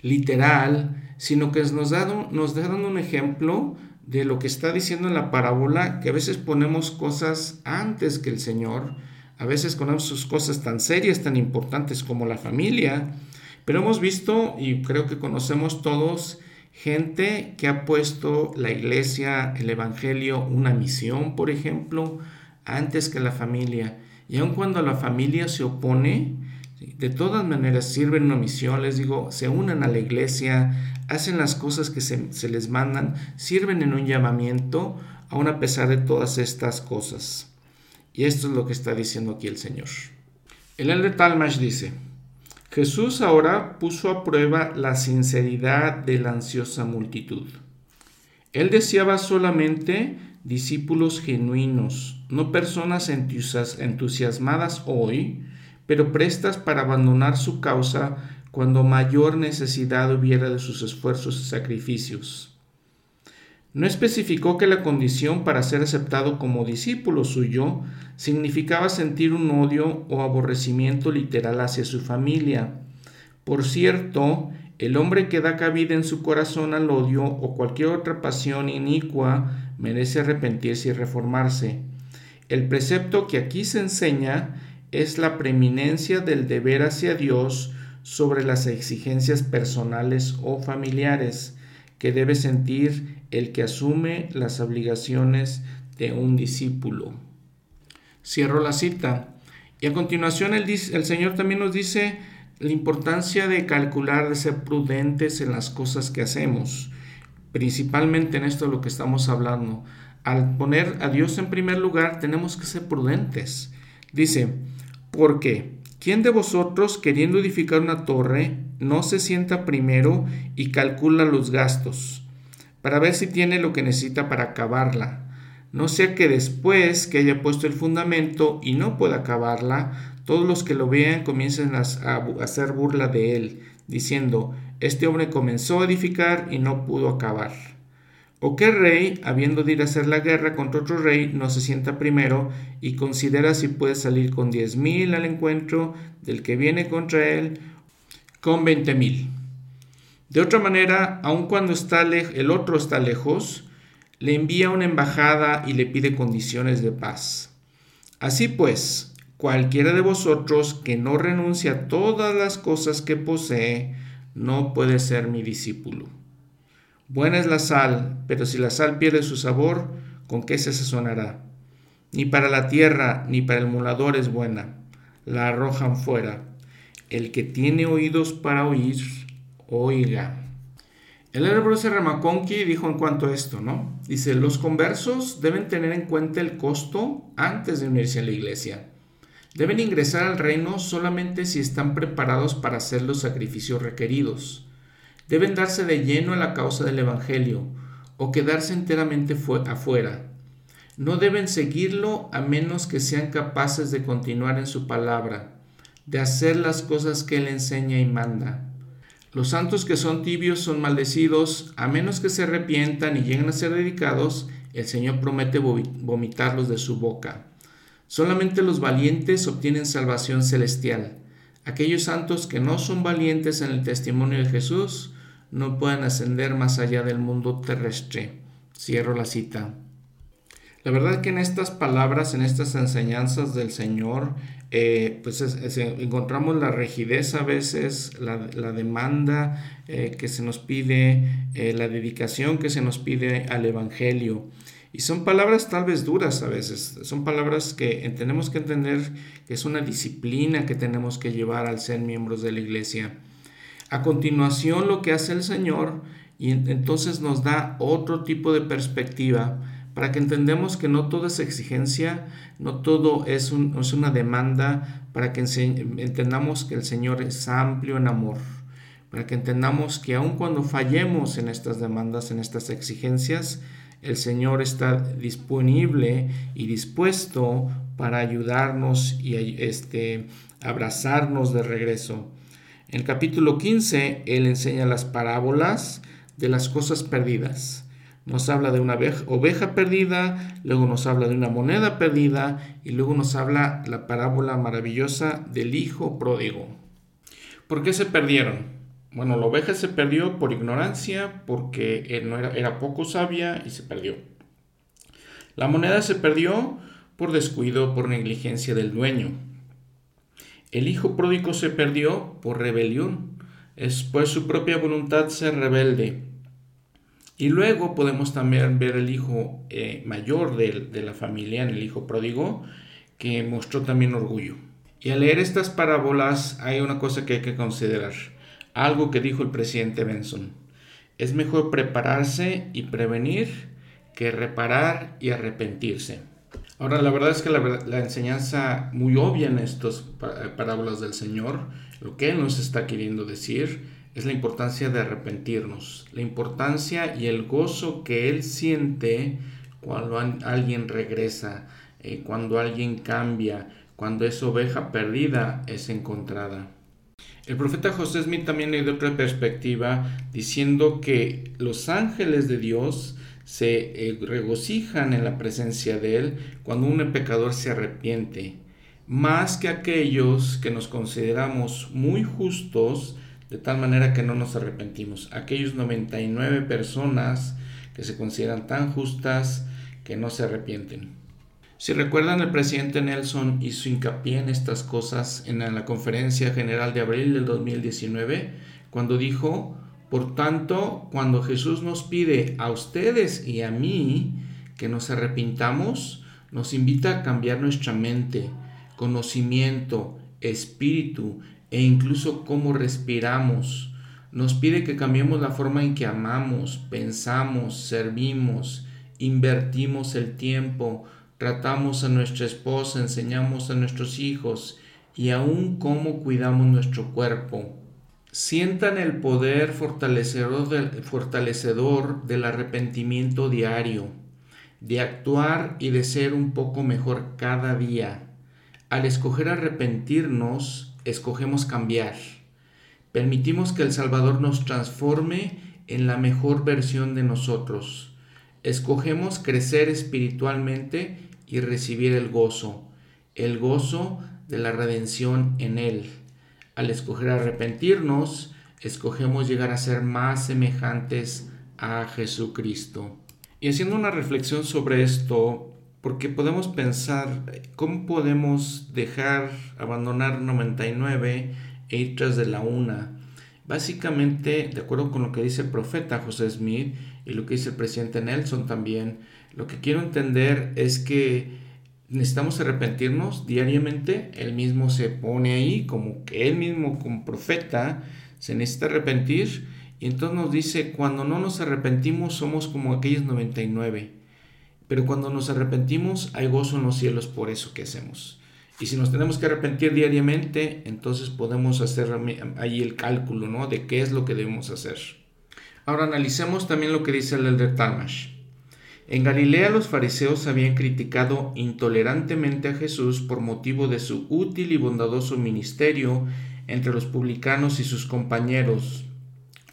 literal, sino que nos da, nos un ejemplo de lo que está diciendo en la parábola, que a veces ponemos cosas antes que el Señor, a veces ponemos sus cosas tan serias, tan importantes como la familia, pero hemos visto y creo que conocemos todos gente que ha puesto la iglesia, el evangelio, una misión, por ejemplo, antes que la familia. Y aun cuando la familia se opone, de todas maneras sirven una misión, les digo, se unen a la iglesia, hacen las cosas que se, les mandan, sirven en un llamamiento, aun a pesar de todas estas cosas. Y esto es lo que está diciendo aquí el Señor. El Elder Talmash dice, Jesús ahora puso a prueba la sinceridad de la ansiosa multitud. Él deseaba solamente discípulos genuinos, no personas entusiasmadas hoy, pero prestas para abandonar su causa cuando mayor necesidad hubiera de sus esfuerzos y sacrificios. No especificó que la condición para ser aceptado como discípulo suyo significaba sentir un odio o aborrecimiento literal hacia su familia. Por cierto, el hombre que da cabida en su corazón al odio o cualquier otra pasión inicua merece arrepentirse y reformarse. El precepto que aquí se enseña es la preeminencia del deber hacia Dios sobre las exigencias personales o familiares que debe sentir el que asume las obligaciones de un discípulo. Cierro la cita. Y a continuación el, el Señor también nos dice la importancia de calcular, de ser prudentes en las cosas que hacemos, principalmente en esto de lo que estamos hablando. Al poner a Dios en primer lugar, tenemos que ser prudentes. Dice, porque ¿quién de vosotros, queriendo edificar una torre, no se sienta primero y calcula los gastos? para ver si tiene lo que necesita para acabarla. No sea que después que haya puesto el fundamento y no pueda acabarla, todos los que lo vean comiencen a, hacer burla de él, diciendo, este hombre comenzó a edificar y no pudo acabar. ¿O qué rey, habiendo de ir a hacer la guerra contra otro rey, no se sienta primero y considera si puede salir con diez mil al encuentro del que viene contra él con veinte mil? De otra manera, aun cuando está el otro está lejos, le envía una embajada y le pide condiciones de paz. Así pues, cualquiera de vosotros que no renuncia a todas las cosas que posee, no puede ser mi discípulo. Buena es la sal, pero si la sal pierde su sabor, ¿con qué se sazonará? Ni para la tierra ni para el mulador es buena. La arrojan fuera. El que tiene oídos para oír, oiga. El Bruce Ramaconqui dijo en cuanto a esto, ¿no? Dice, los conversos deben tener en cuenta el costo antes de unirse a la iglesia. Deben ingresar al reino solamente si están preparados para hacer los sacrificios requeridos. Deben darse de lleno a la causa del Evangelio o quedarse enteramente afuera. No deben seguirlo a menos que sean capaces de continuar en su palabra, de hacer las cosas que Él enseña y manda. Los santos que son tibios son maldecidos, a menos que se arrepientan y lleguen a ser dedicados, el Señor promete vomitarlos de su boca. Solamente los valientes obtienen salvación celestial. Aquellos santos que no son valientes en el testimonio de Jesús no pueden ascender más allá del mundo terrestre. Cierro la cita. La verdad que en estas palabras, en estas enseñanzas del Señor, eh, pues encontramos la rigidez a veces, la, demanda eh, que se nos pide, eh, la dedicación que se nos pide al Evangelio. Y son palabras tal vez duras a veces, son palabras que tenemos que entender que es una disciplina que tenemos que llevar al ser miembros de la iglesia. A continuación lo que hace el Señor y entonces nos da otro tipo de perspectiva para que entendamos que no todo es exigencia, no todo es, una demanda, para que entendamos que el Señor es amplio en amor, para que entendamos que aun cuando fallemos en estas demandas, en estas exigencias, el Señor está disponible y dispuesto para ayudarnos y este, abrazarnos de regreso. En el capítulo 15, Él enseña las parábolas de las cosas perdidas. Nos habla de una oveja perdida, luego nos habla de una moneda perdida y luego nos habla la parábola maravillosa del hijo pródigo. ¿Por qué se perdieron? Bueno, la oveja se perdió por ignorancia, porque era, era poco sabia y se perdió. La moneda se perdió por descuido, por negligencia del dueño. El hijo pródigo se perdió por rebelión, es pues su propia voluntad ser rebelde. Y luego podemos también ver el hijo eh, mayor de, de, la familia, en el hijo pródigo, que mostró también orgullo. Y al leer estas parábolas hay una cosa que hay que considerar algo que dijo el presidente Benson. Es mejor prepararse y prevenir que reparar y arrepentirse. Ahora, la verdad es que la, enseñanza muy obvia en estas parábolas del Señor, lo que Él nos está queriendo decir, es la importancia de arrepentirnos, la importancia y el gozo que Él siente cuando alguien regresa, eh, cuando alguien cambia, cuando esa oveja perdida es encontrada. El profeta José Smith también le dio otra perspectiva diciendo que los ángeles de Dios se eh, regocijan en la presencia de Él cuando un pecador se arrepiente, más que aquellos que nos consideramos muy justos, de tal manera que no nos arrepentimos. Aquellos 99 personas que se consideran tan justas que no se arrepienten. Si recuerdan, el presidente Nelson hizo hincapié en estas cosas en la conferencia general de abril del 2019, cuando dijo, por tanto, cuando Jesús nos pide a ustedes y a mí que nos arrepintamos, nos invita a cambiar nuestra mente, conocimiento, espíritu e incluso cómo respiramos. Nos pide que cambiemos la forma en que amamos, pensamos, servimos, invertimos el tiempo, tratamos a nuestra esposa, enseñamos a nuestros hijos y aún cómo cuidamos nuestro cuerpo. Sientan el poder fortalecedor del, fortalecedor del arrepentimiento diario, de actuar y de ser un poco mejor cada día. Al escoger arrepentirnos, escogemos cambiar. Permitimos que el Salvador nos transforme en la mejor versión de nosotros. Escogemos crecer espiritualmente y recibir el gozo, el gozo de la redención en Él. Al escoger arrepentirnos, escogemos llegar a ser más semejantes a Jesucristo. Y haciendo una reflexión sobre esto, porque podemos pensar cómo podemos dejar, abandonar 99 e ir tras de la una. Básicamente, de acuerdo con lo que dice el profeta José Smith y lo que dice el presidente Nelson también, lo que quiero entender es que necesitamos arrepentirnos diariamente. Él mismo se pone ahí como que él mismo como profeta se necesita arrepentir. Y entonces nos dice, cuando no nos arrepentimos somos como aquellos 99. Pero cuando nos arrepentimos hay gozo en los cielos por eso que hacemos. Y si nos tenemos que arrepentir diariamente, entonces podemos hacer ahí el cálculo, ¿no? De qué es lo que debemos hacer. Ahora analicemos también lo que dice el Elder Talmash. En Galilea los fariseos habían criticado intolerantemente a Jesús por motivo de su útil y bondadoso ministerio entre los publicanos y sus compañeros,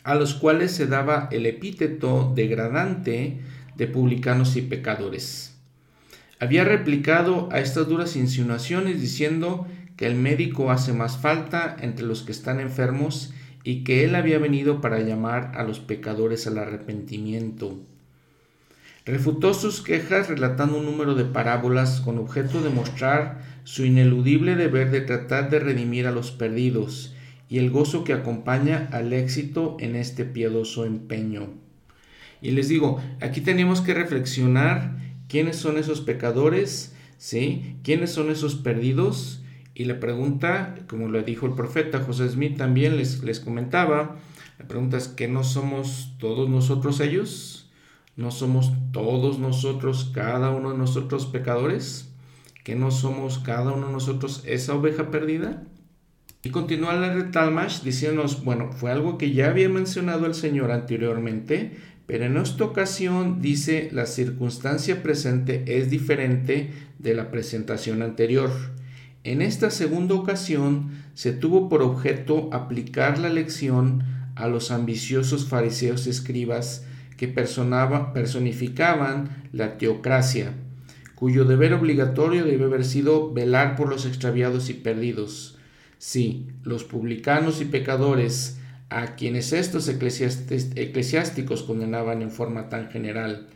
a los cuales se daba el epíteto degradante de publicanos y pecadores. Había replicado a estas duras insinuaciones diciendo que el médico hace más falta entre los que están enfermos y que él había venido para llamar a los pecadores al arrepentimiento. Refutó sus quejas relatando un número de parábolas con objeto de mostrar su ineludible deber de tratar de redimir a los perdidos y el gozo que acompaña al éxito en este piadoso empeño. Y les digo, aquí tenemos que reflexionar quiénes son esos pecadores, ¿sí? ¿Quiénes son esos perdidos? Y la pregunta, como lo dijo el profeta José Smith también les, les comentaba, la pregunta es ¿que no somos todos nosotros ellos? ¿No somos todos nosotros, cada uno de nosotros pecadores? ¿Que no somos cada uno de nosotros esa oveja perdida? Y continúa de Talmash diciéndonos, bueno, fue algo que ya había mencionado el Señor anteriormente, pero en esta ocasión dice la circunstancia presente es diferente de la presentación anterior. En esta segunda ocasión se tuvo por objeto aplicar la lección a los ambiciosos fariseos escribas que personificaban la teocracia, cuyo deber obligatorio debe haber sido velar por los extraviados y perdidos. Sí, los publicanos y pecadores, a quienes estos eclesiásticos condenaban en forma tan general,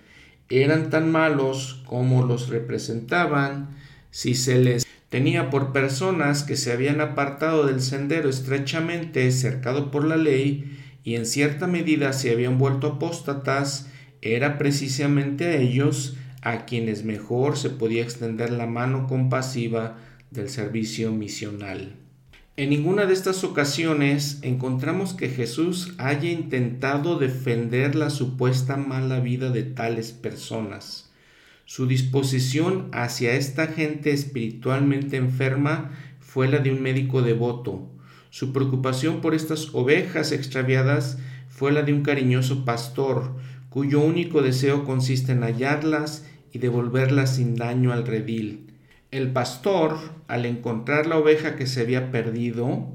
eran tan malos como los representaban, si se les tenía por personas que se habían apartado del sendero estrechamente cercado por la ley, y en cierta medida se habían vuelto apóstatas, era precisamente a ellos a quienes mejor se podía extender la mano compasiva del servicio misional. En ninguna de estas ocasiones encontramos que Jesús haya intentado defender la supuesta mala vida de tales personas. Su disposición hacia esta gente espiritualmente enferma fue la de un médico devoto, su preocupación por estas ovejas extraviadas fue la de un cariñoso pastor, cuyo único deseo consiste en hallarlas y devolverlas sin daño al redil. El pastor, al encontrar la oveja que se había perdido,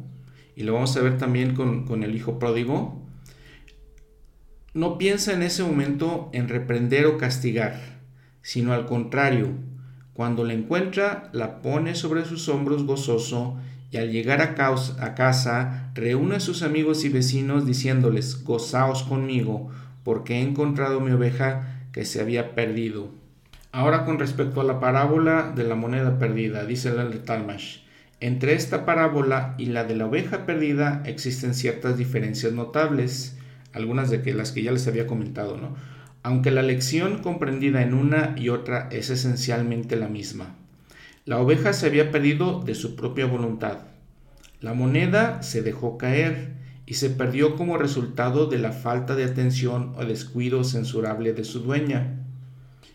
y lo vamos a ver también con, con el hijo pródigo, no piensa en ese momento en reprender o castigar, sino al contrario, cuando la encuentra, la pone sobre sus hombros gozoso y al llegar a, casa reúne a sus amigos y vecinos diciéndoles, gozaos conmigo, porque he encontrado mi oveja que se había perdido. Ahora con respecto a la parábola de la moneda perdida, dice el Talmash, entre esta parábola y la de la oveja perdida existen ciertas diferencias notables, algunas de las que ya les había comentado, ¿no? aunque la lección comprendida en una y otra es esencialmente la misma. La oveja se había perdido de su propia voluntad. La moneda se dejó caer y se perdió como resultado de la falta de atención o descuido censurable de su dueña.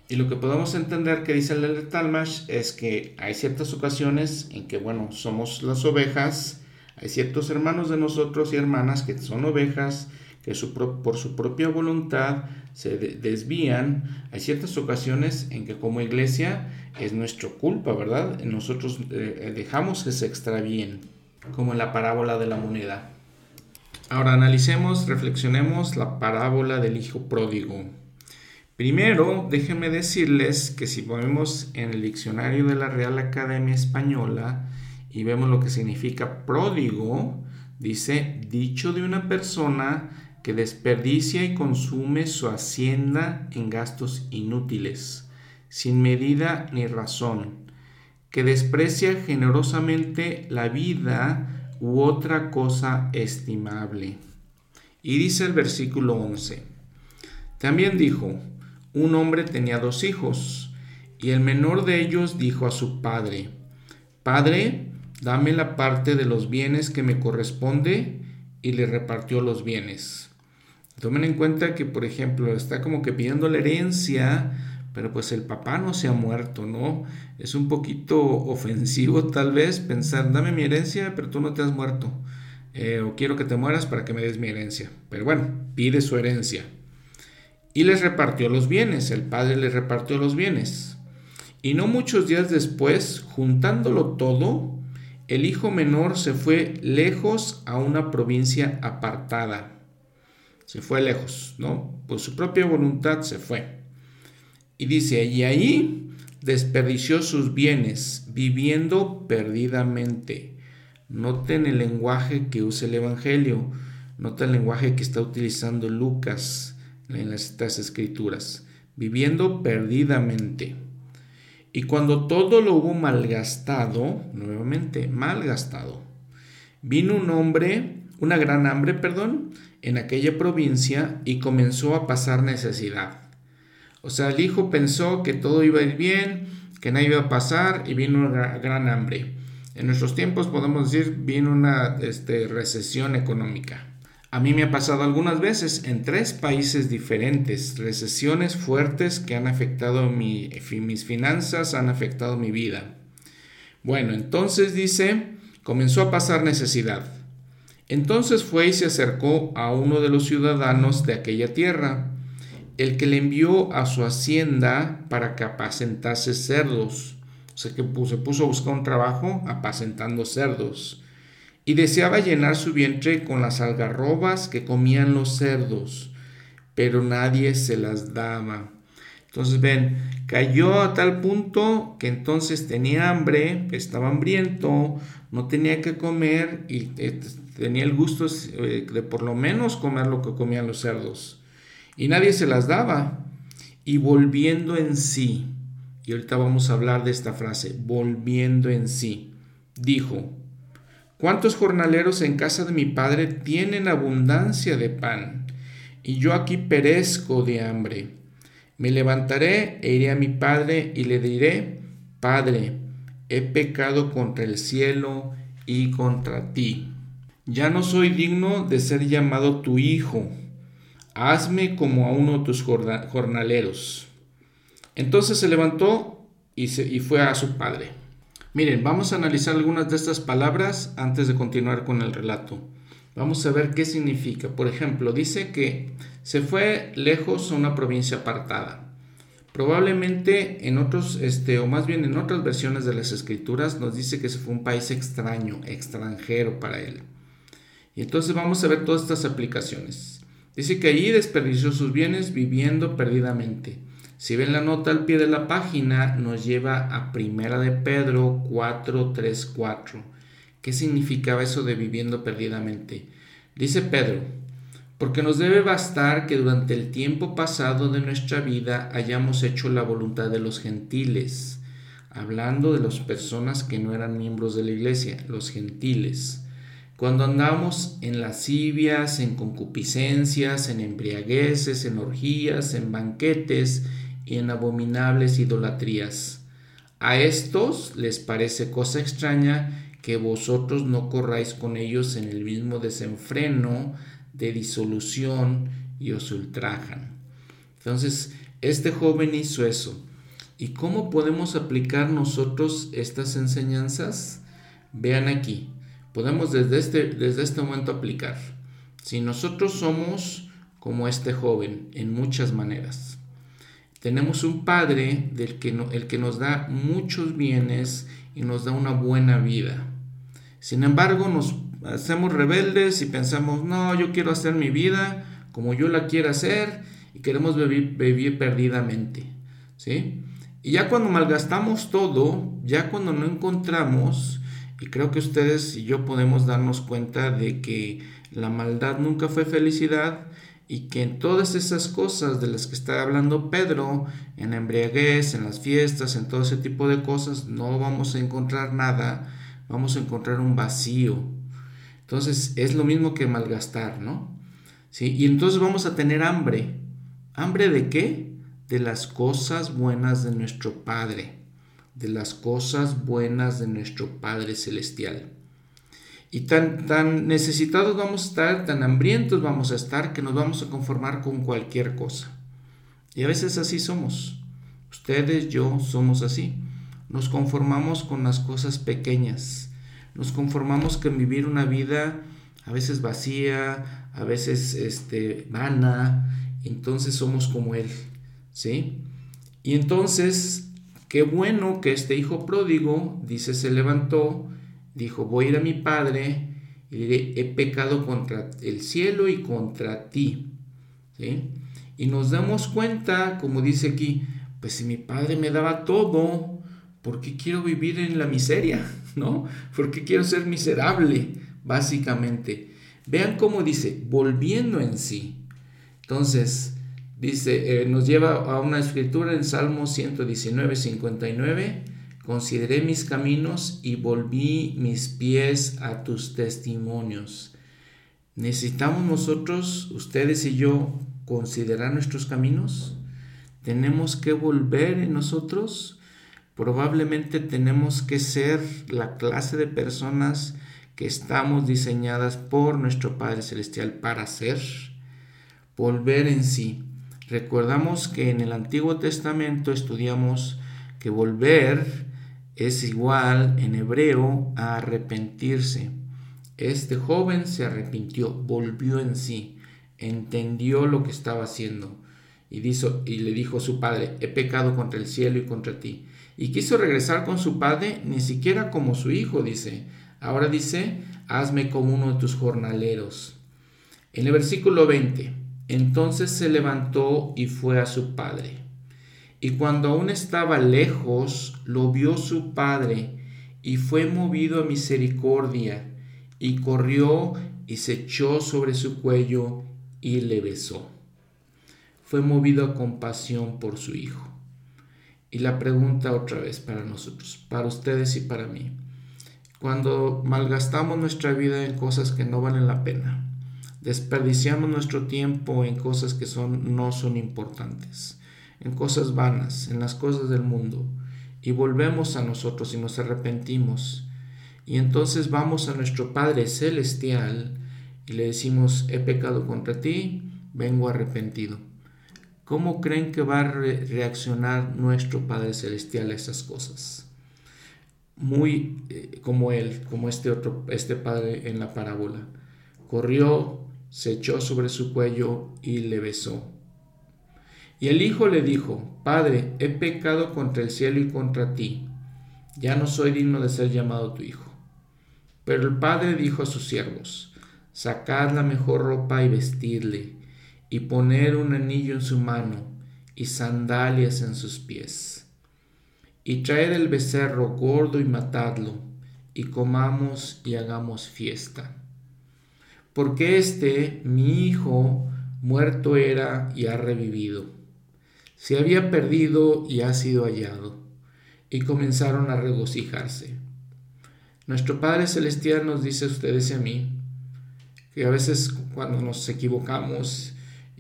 Y lo que podemos entender que dice el Talmash es que hay ciertas ocasiones en que, bueno, somos las ovejas, hay ciertos hermanos de nosotros y hermanas que son ovejas, que por su propia voluntad se desvían. Hay ciertas ocasiones en que como iglesia es nuestra culpa, ¿verdad? Nosotros eh, dejamos que se extravíen, como en la parábola de la moneda. Ahora analicemos, reflexionemos la parábola del hijo pródigo. Primero, déjenme decirles que si ponemos en el diccionario de la Real Academia Española y vemos lo que significa pródigo, dice dicho de una persona que desperdicia y consume su hacienda en gastos inútiles, sin medida ni razón, que desprecia generosamente la vida u otra cosa estimable. Y dice el versículo 11, también dijo, un hombre tenía dos hijos, Y el menor de ellos dijo a su padre, Padre, dame la parte de los bienes que me corresponde, y le repartió los bienes. Tomen en cuenta que, por ejemplo, está como que pidiendo la herencia, pero pues el papá no se ha muerto, ¿no? Es un poquito ofensivo tal vez pensar, dame mi herencia, pero tú no te has muerto. Eh, o quiero que te mueras para que me des mi herencia. Pero bueno, pide su herencia. Y les repartió los bienes, el padre les repartió los bienes. Y no muchos días después, juntándolo todo, el hijo menor se fue lejos a una provincia apartada. Se fue lejos, ¿no? Por su propia voluntad se fue. Y dice, y ahí desperdició sus bienes, viviendo perdidamente. Noten el lenguaje que usa el Evangelio, noten el lenguaje que está utilizando Lucas en estas escrituras, viviendo perdidamente. Y cuando todo lo hubo malgastado, nuevamente, malgastado, vino un hombre, una gran hambre, perdón, en aquella provincia y comenzó a pasar necesidad. O sea, el hijo pensó que todo iba a ir bien, que nada iba a pasar y vino una gran hambre. En nuestros tiempos podemos decir vino una este, recesión económica. A mí me ha pasado algunas veces en tres países diferentes, recesiones fuertes que han afectado mi, mis finanzas, han afectado mi vida. Bueno, entonces dice, comenzó a pasar necesidad. Entonces fue y se acercó a uno de los ciudadanos de aquella tierra el que le envió a su hacienda para que apacentase cerdos. O sea que se puso a buscar un trabajo apacentando cerdos. Y deseaba llenar su vientre con las algarrobas que comían los cerdos, pero nadie se las daba. Entonces ven, cayó a tal punto que entonces tenía hambre, estaba hambriento, no tenía que comer y eh, tenía el gusto eh, de por lo menos comer lo que comían los cerdos y nadie se las daba. Y volviendo en sí, y ahorita vamos a hablar de esta frase, volviendo en sí, dijo, ¿cuántos jornaleros en casa de mi padre tienen abundancia de pan? Y yo aquí perezco de hambre. Me levantaré e iré a mi padre y le diré, Padre, he pecado contra el cielo y contra ti. Ya no soy digno de ser llamado tu hijo hazme como a uno de tus jornaleros. Entonces se levantó y, y fue a su padre. Miren, vamos a analizar algunas de estas palabras antes de continuar con el relato. Vamos a ver qué significa. Por ejemplo, dice que se fue lejos a una provincia apartada. Probablemente en otros, este, o más bien en otras versiones de las escrituras, nos dice que se fue un país extraño, extranjero para él. Y entonces vamos a ver todas estas aplicaciones. Dice que allí desperdició sus bienes viviendo perdidamente. Si ven la nota al pie de la página, nos lleva a Primera de Pedro 4.3.4. ¿Qué significaba eso de viviendo perdidamente? Dice Pedro, porque nos debe bastar que durante el tiempo pasado de nuestra vida hayamos hecho la voluntad de los gentiles, hablando de las personas que no eran miembros de la iglesia, los gentiles cuando andamos en lascivias, en concupiscencias, en embriagueces, en orgías, en banquetes y en abominables idolatrías. A estos les parece cosa extraña que vosotros no corráis con ellos en el mismo desenfreno de disolución y os ultrajan. Entonces, este joven hizo eso. ¿Y cómo podemos aplicar nosotros estas enseñanzas? Vean aquí podemos desde este, desde este momento aplicar. Si nosotros somos como este joven en muchas maneras, tenemos un Padre del que el que nos da muchos bienes y nos da una buena vida. Sin embargo, nos hacemos rebeldes y pensamos, no, yo quiero hacer mi vida como yo la quiero hacer y queremos vivir, perdidamente. ¿sí? Y ya cuando malgastamos todo, ya cuando no encontramos, y creo que ustedes y yo podemos darnos cuenta de que la maldad nunca fue felicidad y que en todas esas cosas de las que está hablando Pedro, en embriaguez, en las fiestas, en todo ese tipo de cosas, no vamos a encontrar nada, vamos a encontrar un vacío. Entonces es lo mismo que malgastar, ¿no? ¿Sí? Y entonces vamos a tener hambre. ¿Hambre de qué? de las cosas buenas de nuestro Padre, de las cosas buenas de nuestro Padre Celestial. Y tan, tan necesitados vamos a estar, tan hambrientos vamos a estar, que nos vamos a conformar con cualquier cosa. Y a veces así somos. Ustedes, yo, somos así. Nos conformamos con las cosas pequeñas. Nos conformamos con vivir una vida a veces vacía, a veces este, vana. Entonces somos como Él. ¿Sí? Y entonces, qué bueno que este hijo pródigo, dice, se levantó, dijo, voy a ir a mi padre y le diré, he pecado contra el cielo y contra ti. ¿Sí? Y nos damos cuenta, como dice aquí, pues si mi padre me daba todo, ¿por qué quiero vivir en la miseria? ¿No? ¿Por qué quiero ser miserable? Básicamente. Vean cómo dice, volviendo en sí. Entonces, dice, eh, nos lleva a una escritura en Salmo 119, 59. Consideré mis caminos y volví mis pies a tus testimonios. Necesitamos nosotros, ustedes y yo, considerar nuestros caminos? ¿Tenemos que volver en nosotros? Probablemente tenemos que ser la clase de personas que estamos diseñadas por nuestro Padre Celestial para ser. Volver en sí. Recordamos que en el Antiguo Testamento estudiamos que volver es igual en hebreo a arrepentirse. Este joven se arrepintió, volvió en sí entendió lo que estaba haciendo y, y le dijo a su padre, he pecado contra el cielo y contra ti. Y quiso regresar con su padre, ni siquiera como su hijo, dice. Ahora dice, hazme como uno de tus jornaleros. En el versículo 20, entonces se levantó y fue a su padre. Y cuando aún estaba lejos, lo vio su padre y fue movido a misericordia y corrió y se echó sobre su cuello y le besó. Fue movido a compasión por su hijo. Y la pregunta otra vez para nosotros, para ustedes y para mí. Cuando malgastamos nuestra vida en cosas que no valen la pena, desperdiciamos nuestro tiempo en cosas que son, no son importantes, en cosas vanas, en las cosas del mundo, y volvemos a nosotros y nos arrepentimos, y entonces vamos a nuestro Padre Celestial, y le decimos, he pecado contra ti, vengo arrepentido. ¿Cómo creen que va a reaccionar nuestro Padre Celestial a esas cosas? Muy eh, como él, como este otro, este padre en la parábola. Corrió, se echó sobre su cuello y le besó. Y el hijo le dijo, Padre, he pecado contra el cielo y contra ti. Ya no soy digno de ser llamado tu hijo. Pero el padre dijo a sus siervos, sacad la mejor ropa y vestirle, y poner un anillo en su mano y sandalias en sus pies. Y traed el becerro gordo y matadlo, y comamos y hagamos fiesta. Porque este, mi hijo, muerto era y ha revivido. Se había perdido y ha sido hallado. Y comenzaron a regocijarse. Nuestro Padre Celestial nos dice a ustedes y a mí, que a veces cuando nos equivocamos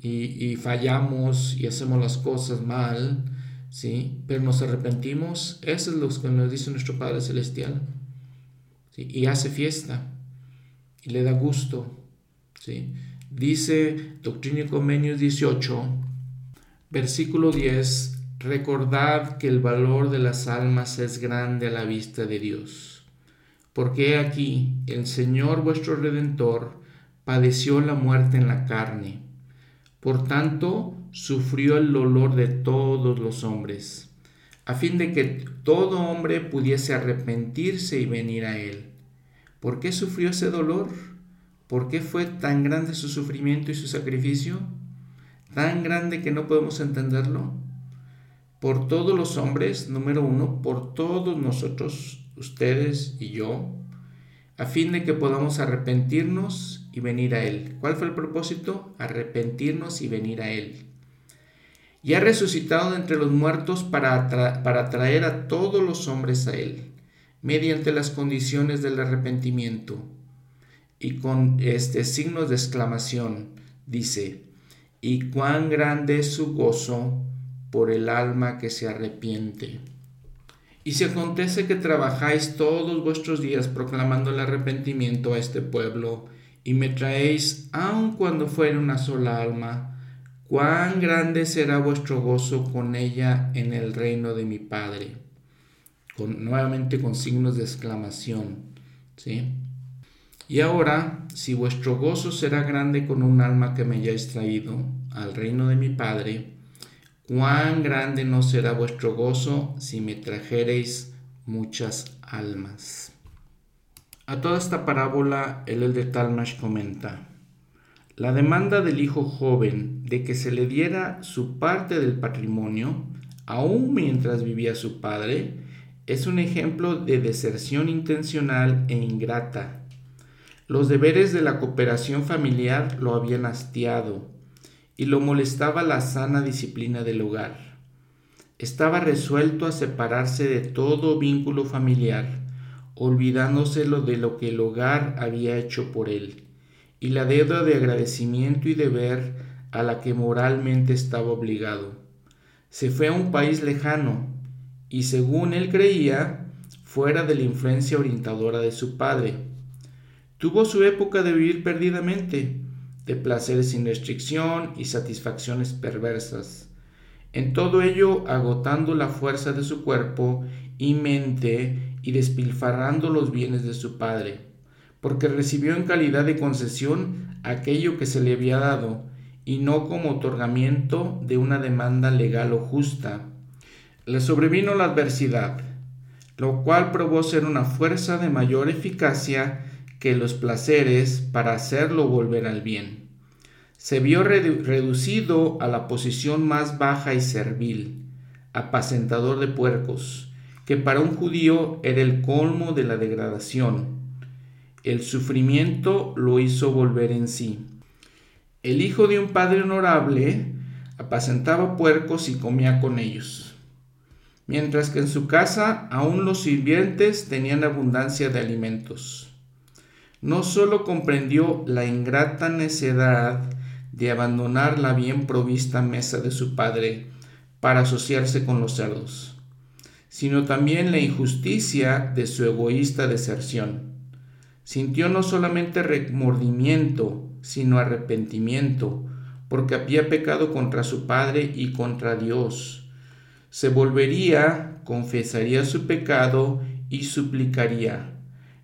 y, fallamos y hacemos las cosas mal, ¿sí? Pero nos arrepentimos, eso es lo que nos dice nuestro Padre Celestial. Y hace fiesta y le da gusto, ¿sí? Dice Doctrina y Convenios 18, versículo 10, recordad que el valor de las almas es grande a la vista de Dios. Porque aquí el Señor vuestro Redentor padeció la muerte en la carne. Por tanto, sufrió el dolor de todos los hombres, a fin de que todo hombre pudiese arrepentirse y venir a él. ¿Por qué sufrió ese dolor? ¿Por qué fue tan grande su sufrimiento y su sacrificio? Tan grande que no podemos entenderlo. Por todos los hombres, número uno, por todos nosotros, ustedes y yo, a fin de que podamos arrepentirnos y venir a Él. ¿Cuál fue el propósito? Arrepentirnos y venir a Él. Y ha resucitado de entre los muertos para, para traer a todos los hombres a Él, mediante las condiciones del arrepentimiento. Y con este signo de exclamación dice, y cuán grande es su gozo por el alma que se arrepiente. Y si acontece que trabajáis todos vuestros días proclamando el arrepentimiento a este pueblo, y me traéis aun cuando fuere una sola alma, cuán grande será vuestro gozo con ella en el reino de mi Padre. Con, nuevamente con signos de exclamación. ¿sí? Y ahora, si vuestro gozo será grande con un alma que me hayáis traído al reino de mi Padre, cuán grande no será vuestro gozo si me trajereis muchas almas. A toda esta parábola el de Talmash comenta, la demanda del hijo joven de que se le diera su parte del patrimonio, aún mientras vivía su padre, es un ejemplo de deserción intencional e ingrata. Los deberes de la cooperación familiar lo habían hastiado y lo molestaba la sana disciplina del hogar. Estaba resuelto a separarse de todo vínculo familiar, olvidándoselo de lo que el hogar había hecho por él y la deuda de agradecimiento y deber a la que moralmente estaba obligado. Se fue a un país lejano y según él creía, fuera de la influencia orientadora de su padre. Tuvo su época de vivir perdidamente, de placeres sin restricción y satisfacciones perversas. En todo ello agotando la fuerza de su cuerpo y mente y despilfarrando los bienes de su padre porque recibió en calidad de concesión aquello que se le había dado, y no como otorgamiento de una demanda legal o justa. Le sobrevino la adversidad, lo cual probó ser una fuerza de mayor eficacia que los placeres para hacerlo volver al bien. Se vio reducido a la posición más baja y servil, apacentador de puercos, que para un judío era el colmo de la degradación el sufrimiento lo hizo volver en sí. El hijo de un padre honorable apacentaba puercos y comía con ellos, mientras que en su casa aún los sirvientes tenían abundancia de alimentos. No sólo comprendió la ingrata necedad de abandonar la bien provista mesa de su padre para asociarse con los cerdos, sino también la injusticia de su egoísta deserción Sintió no solamente remordimiento, sino arrepentimiento, porque había pecado contra su Padre y contra Dios. Se volvería, confesaría su pecado y suplicaría,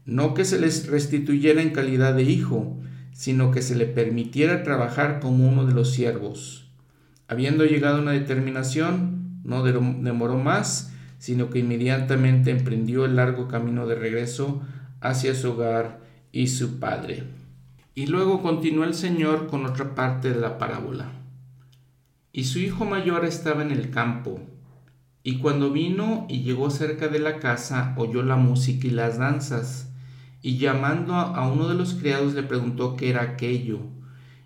no que se les restituyera en calidad de hijo, sino que se le permitiera trabajar como uno de los siervos. Habiendo llegado a una determinación, no demoró más, sino que inmediatamente emprendió el largo camino de regreso hacia su hogar y su padre. Y luego continuó el Señor con otra parte de la parábola. Y su hijo mayor estaba en el campo, y cuando vino y llegó cerca de la casa, oyó la música y las danzas, y llamando a uno de los criados le preguntó qué era aquello.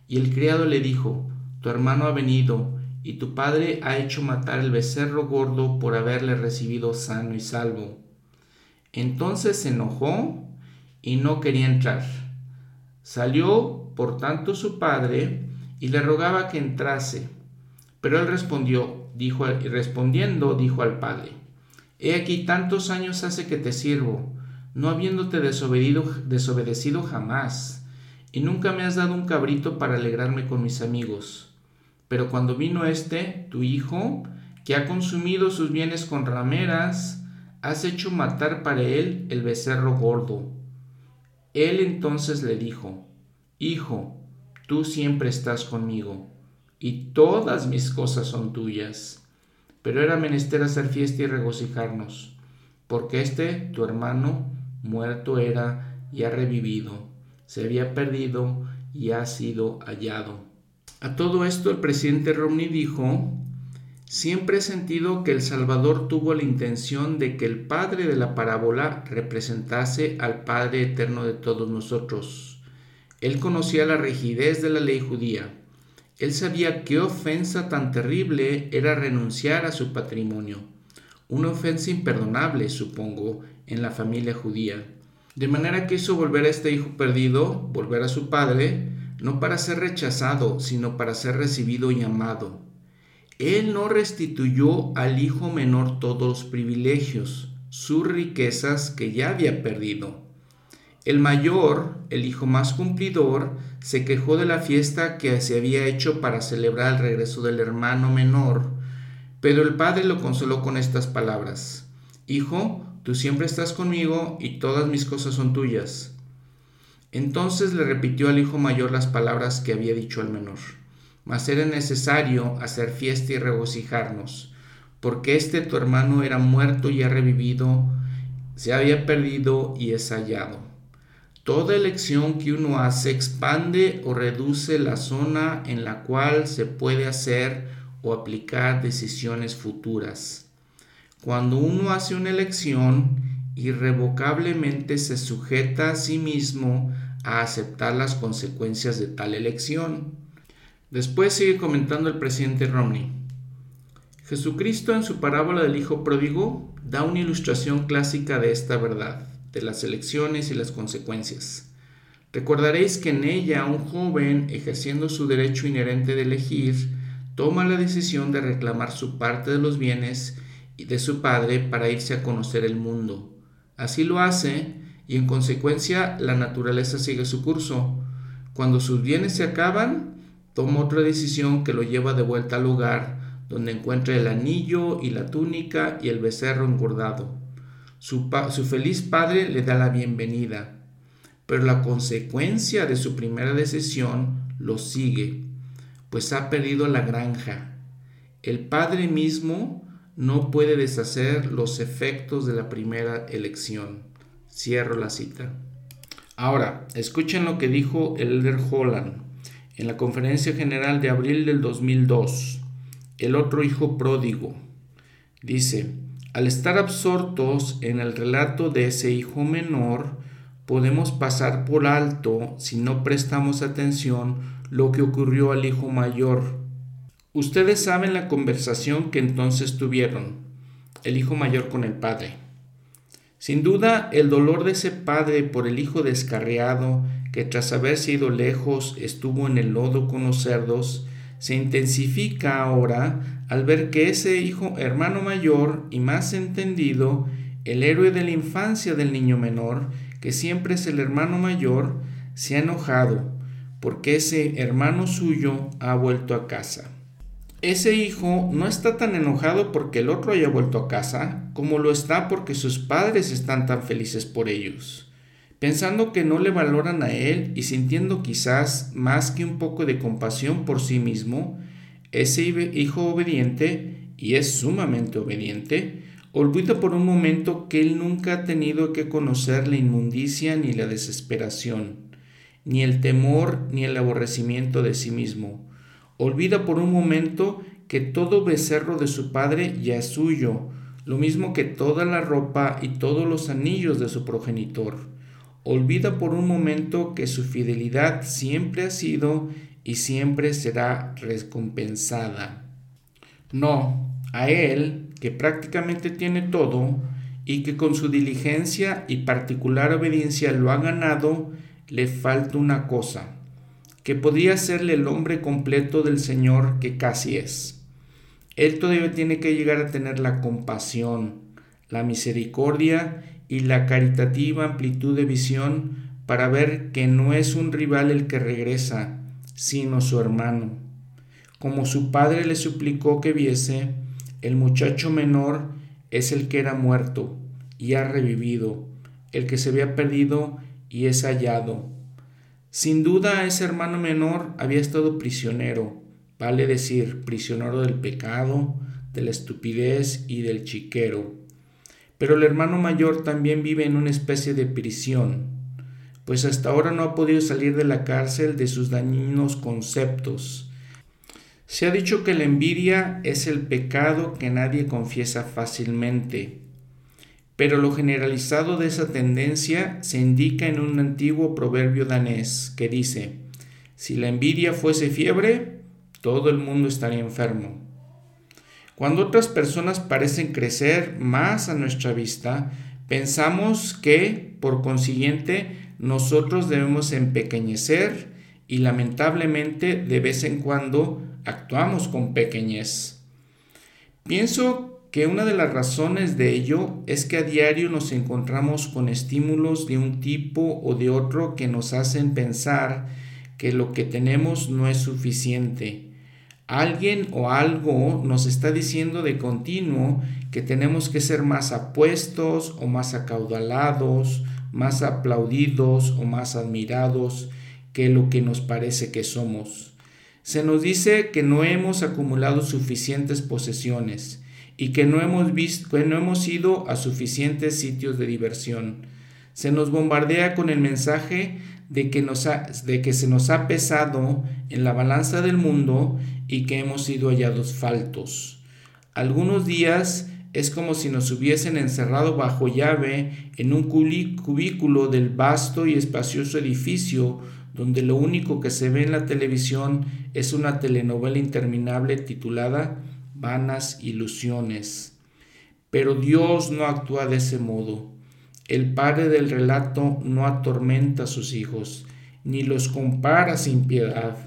Y el criado le dijo, Tu hermano ha venido, y tu padre ha hecho matar el becerro gordo por haberle recibido sano y salvo. Entonces se enojó y no quería entrar. Salió, por tanto, su padre y le rogaba que entrase. Pero él respondió, dijo, y respondiendo, dijo al padre, He aquí tantos años hace que te sirvo, no habiéndote desobedecido jamás, y nunca me has dado un cabrito para alegrarme con mis amigos. Pero cuando vino este, tu hijo, que ha consumido sus bienes con rameras, has hecho matar para él el becerro gordo. Él entonces le dijo, Hijo, tú siempre estás conmigo, y todas mis cosas son tuyas. Pero era menester hacer fiesta y regocijarnos, porque este, tu hermano, muerto era y ha revivido, se había perdido y ha sido hallado. A todo esto el presidente Romney dijo, Siempre he sentido que el Salvador tuvo la intención de que el Padre de la parábola representase al Padre eterno de todos nosotros. Él conocía la rigidez de la ley judía. Él sabía qué ofensa tan terrible era renunciar a su patrimonio. Una ofensa imperdonable, supongo, en la familia judía. De manera que hizo volver a este hijo perdido, volver a su padre, no para ser rechazado, sino para ser recibido y amado. Él no restituyó al hijo menor todos los privilegios, sus riquezas que ya había perdido. El mayor, el hijo más cumplidor, se quejó de la fiesta que se había hecho para celebrar el regreso del hermano menor, pero el padre lo consoló con estas palabras. Hijo, tú siempre estás conmigo y todas mis cosas son tuyas. Entonces le repitió al hijo mayor las palabras que había dicho al menor. Mas era necesario hacer fiesta y regocijarnos, porque este tu hermano era muerto y ha revivido, se había perdido y es hallado. Toda elección que uno hace expande o reduce la zona en la cual se puede hacer o aplicar decisiones futuras. Cuando uno hace una elección, irrevocablemente se sujeta a sí mismo a aceptar las consecuencias de tal elección. Después sigue comentando el presidente Romney. Jesucristo en su parábola del Hijo Pródigo da una ilustración clásica de esta verdad, de las elecciones y las consecuencias. Recordaréis que en ella un joven, ejerciendo su derecho inherente de elegir, toma la decisión de reclamar su parte de los bienes de su padre para irse a conocer el mundo. Así lo hace y en consecuencia la naturaleza sigue su curso. Cuando sus bienes se acaban, toma otra decisión que lo lleva de vuelta al lugar donde encuentra el anillo y la túnica y el becerro engordado. Su, su feliz padre le da la bienvenida, pero la consecuencia de su primera decisión lo sigue, pues ha perdido la granja. El padre mismo no puede deshacer los efectos de la primera elección. Cierro la cita. Ahora, escuchen lo que dijo el Elder Holland en la conferencia general de abril del 2002. El otro hijo pródigo. Dice, al estar absortos en el relato de ese hijo menor, podemos pasar por alto, si no prestamos atención, lo que ocurrió al hijo mayor Ustedes saben la conversación que entonces tuvieron, el hijo mayor con el padre. Sin duda, el dolor de ese padre por el hijo descarriado, que tras haberse ido lejos estuvo en el lodo con los cerdos, se intensifica ahora al ver que ese hijo hermano mayor y más entendido, el héroe de la infancia del niño menor, que siempre es el hermano mayor, se ha enojado porque ese hermano suyo ha vuelto a casa. Ese hijo no está tan enojado porque el otro haya vuelto a casa, como lo está porque sus padres están tan felices por ellos. Pensando que no le valoran a él y sintiendo quizás más que un poco de compasión por sí mismo, ese hijo obediente, y es sumamente obediente, olvida por un momento que él nunca ha tenido que conocer la inmundicia ni la desesperación, ni el temor ni el aborrecimiento de sí mismo Olvida por un momento que todo becerro de su padre ya es suyo, lo mismo que toda la ropa y todos los anillos de su progenitor. Olvida por un momento que su fidelidad siempre ha sido y siempre será recompensada. No, a él, que prácticamente tiene todo, y que con su diligencia y particular obediencia lo ha ganado, le falta una cosa que podría serle el hombre completo del Señor que casi es. Él todavía tiene que llegar a tener la compasión, la misericordia y la caritativa amplitud de visión para ver que no es un rival el que regresa, sino su hermano. Como su padre le suplicó que viese, el muchacho menor es el que era muerto y ha revivido, el que se había perdido y es hallado sin duda ese hermano menor había estado prisionero, vale decir, prisionero del pecado, de la estupidez y del chiquero. Pero el hermano mayor también vive en una especie de prisión, pues hasta ahora no ha podido salir de la cárcel de sus dañinos conceptos. Se ha dicho que la envidia es el pecado que nadie confiesa fácilmente, pero lo generalizado de esa tendencia se indica en un antiguo proverbio danés que dice, si la envidia fuese fiebre, todo el mundo estaría enfermo. Cuando otras personas parecen crecer más a nuestra vista, pensamos que, por consiguiente, nosotros debemos empequeñecer y lamentablemente de vez en cuando actuamos con pequeñez. Pienso que una de las razones de ello es que a diario nos encontramos con estímulos de un tipo o de otro que nos hacen pensar que lo que tenemos no es suficiente. Alguien o algo nos está diciendo de continuo que tenemos que ser más apuestos o más acaudalados, más aplaudidos o más admirados que lo que nos parece que somos. Se nos dice que no hemos acumulado suficientes posesiones, y que no hemos visto, que no hemos ido a suficientes sitios de diversión. Se nos bombardea con el mensaje de que, nos de que se nos ha pesado en la balanza del mundo y que hemos sido hallados faltos. Algunos días es como si nos hubiesen encerrado bajo llave en un cubículo del vasto y espacioso edificio donde lo único que se ve en la televisión es una telenovela interminable titulada vanas ilusiones. Pero Dios no actúa de ese modo. El padre del relato no atormenta a sus hijos, ni los compara sin piedad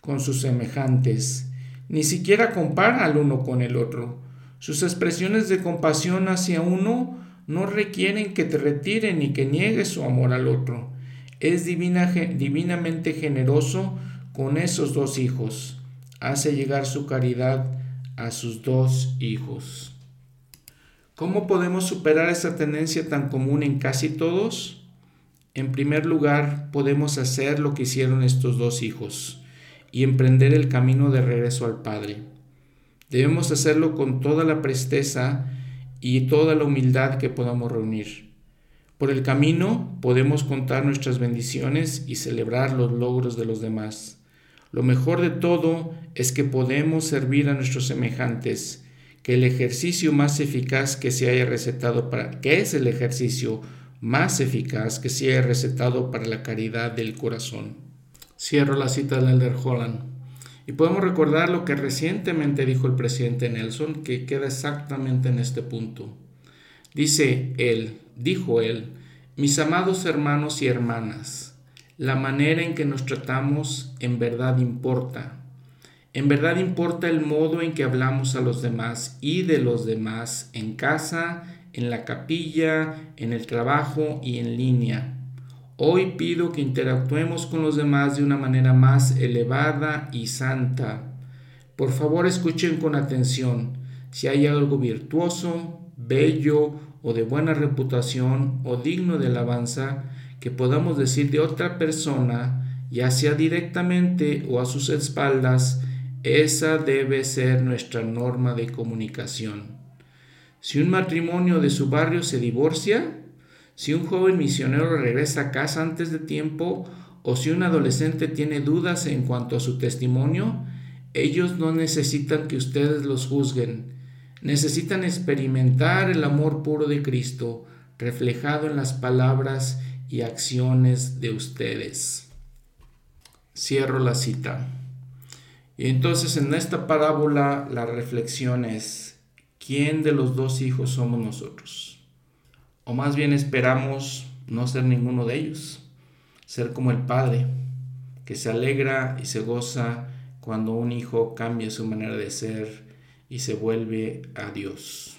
con sus semejantes, ni siquiera compara al uno con el otro. Sus expresiones de compasión hacia uno no requieren que te retire ni que niegues su amor al otro. Es divina, divinamente generoso con esos dos hijos. Hace llegar su caridad a sus dos hijos. ¿Cómo podemos superar esa tendencia tan común en casi todos? En primer lugar, podemos hacer lo que hicieron estos dos hijos y emprender el camino de regreso al Padre. Debemos hacerlo con toda la presteza y toda la humildad que podamos reunir. Por el camino podemos contar nuestras bendiciones y celebrar los logros de los demás. Lo mejor de todo es que podemos servir a nuestros semejantes, que el ejercicio más eficaz que se haya recetado para que es el ejercicio más eficaz que se haya recetado para la caridad del corazón. Cierro la cita de Elder Holland. Y podemos recordar lo que recientemente dijo el presidente Nelson, que queda exactamente en este punto. Dice él, dijo él, mis amados hermanos y hermanas, la manera en que nos tratamos en verdad importa. En verdad importa el modo en que hablamos a los demás y de los demás en casa, en la capilla, en el trabajo y en línea. Hoy pido que interactuemos con los demás de una manera más elevada y santa. Por favor escuchen con atención si hay algo virtuoso, bello o de buena reputación o digno de alabanza que podamos decir de otra persona, ya sea directamente o a sus espaldas, esa debe ser nuestra norma de comunicación. Si un matrimonio de su barrio se divorcia, si un joven misionero regresa a casa antes de tiempo o si un adolescente tiene dudas en cuanto a su testimonio, ellos no necesitan que ustedes los juzguen. Necesitan experimentar el amor puro de Cristo reflejado en las palabras y acciones de ustedes. Cierro la cita. Y entonces en esta parábola la reflexión es, ¿quién de los dos hijos somos nosotros? O más bien esperamos no ser ninguno de ellos, ser como el Padre, que se alegra y se goza cuando un hijo cambia su manera de ser y se vuelve a Dios.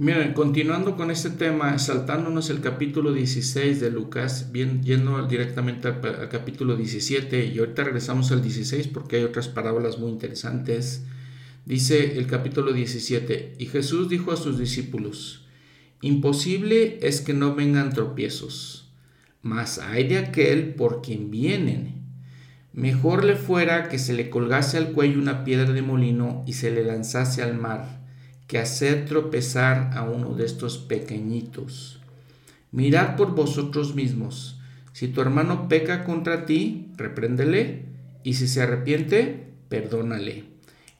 Miren, continuando con este tema, saltándonos el capítulo 16 de Lucas, bien, yendo directamente al, capítulo 17, y ahorita regresamos al 16 porque hay otras parábolas muy interesantes. Dice el capítulo 17, y Jesús dijo a sus discípulos, imposible es que no vengan tropiezos, mas hay de aquel por quien vienen. Mejor le fuera que se le colgase al cuello una piedra de molino y se le lanzase al mar que hacer tropezar a uno de estos pequeñitos. Mirad por vosotros mismos. Si tu hermano peca contra ti, repréndele, y si se arrepiente, perdónale.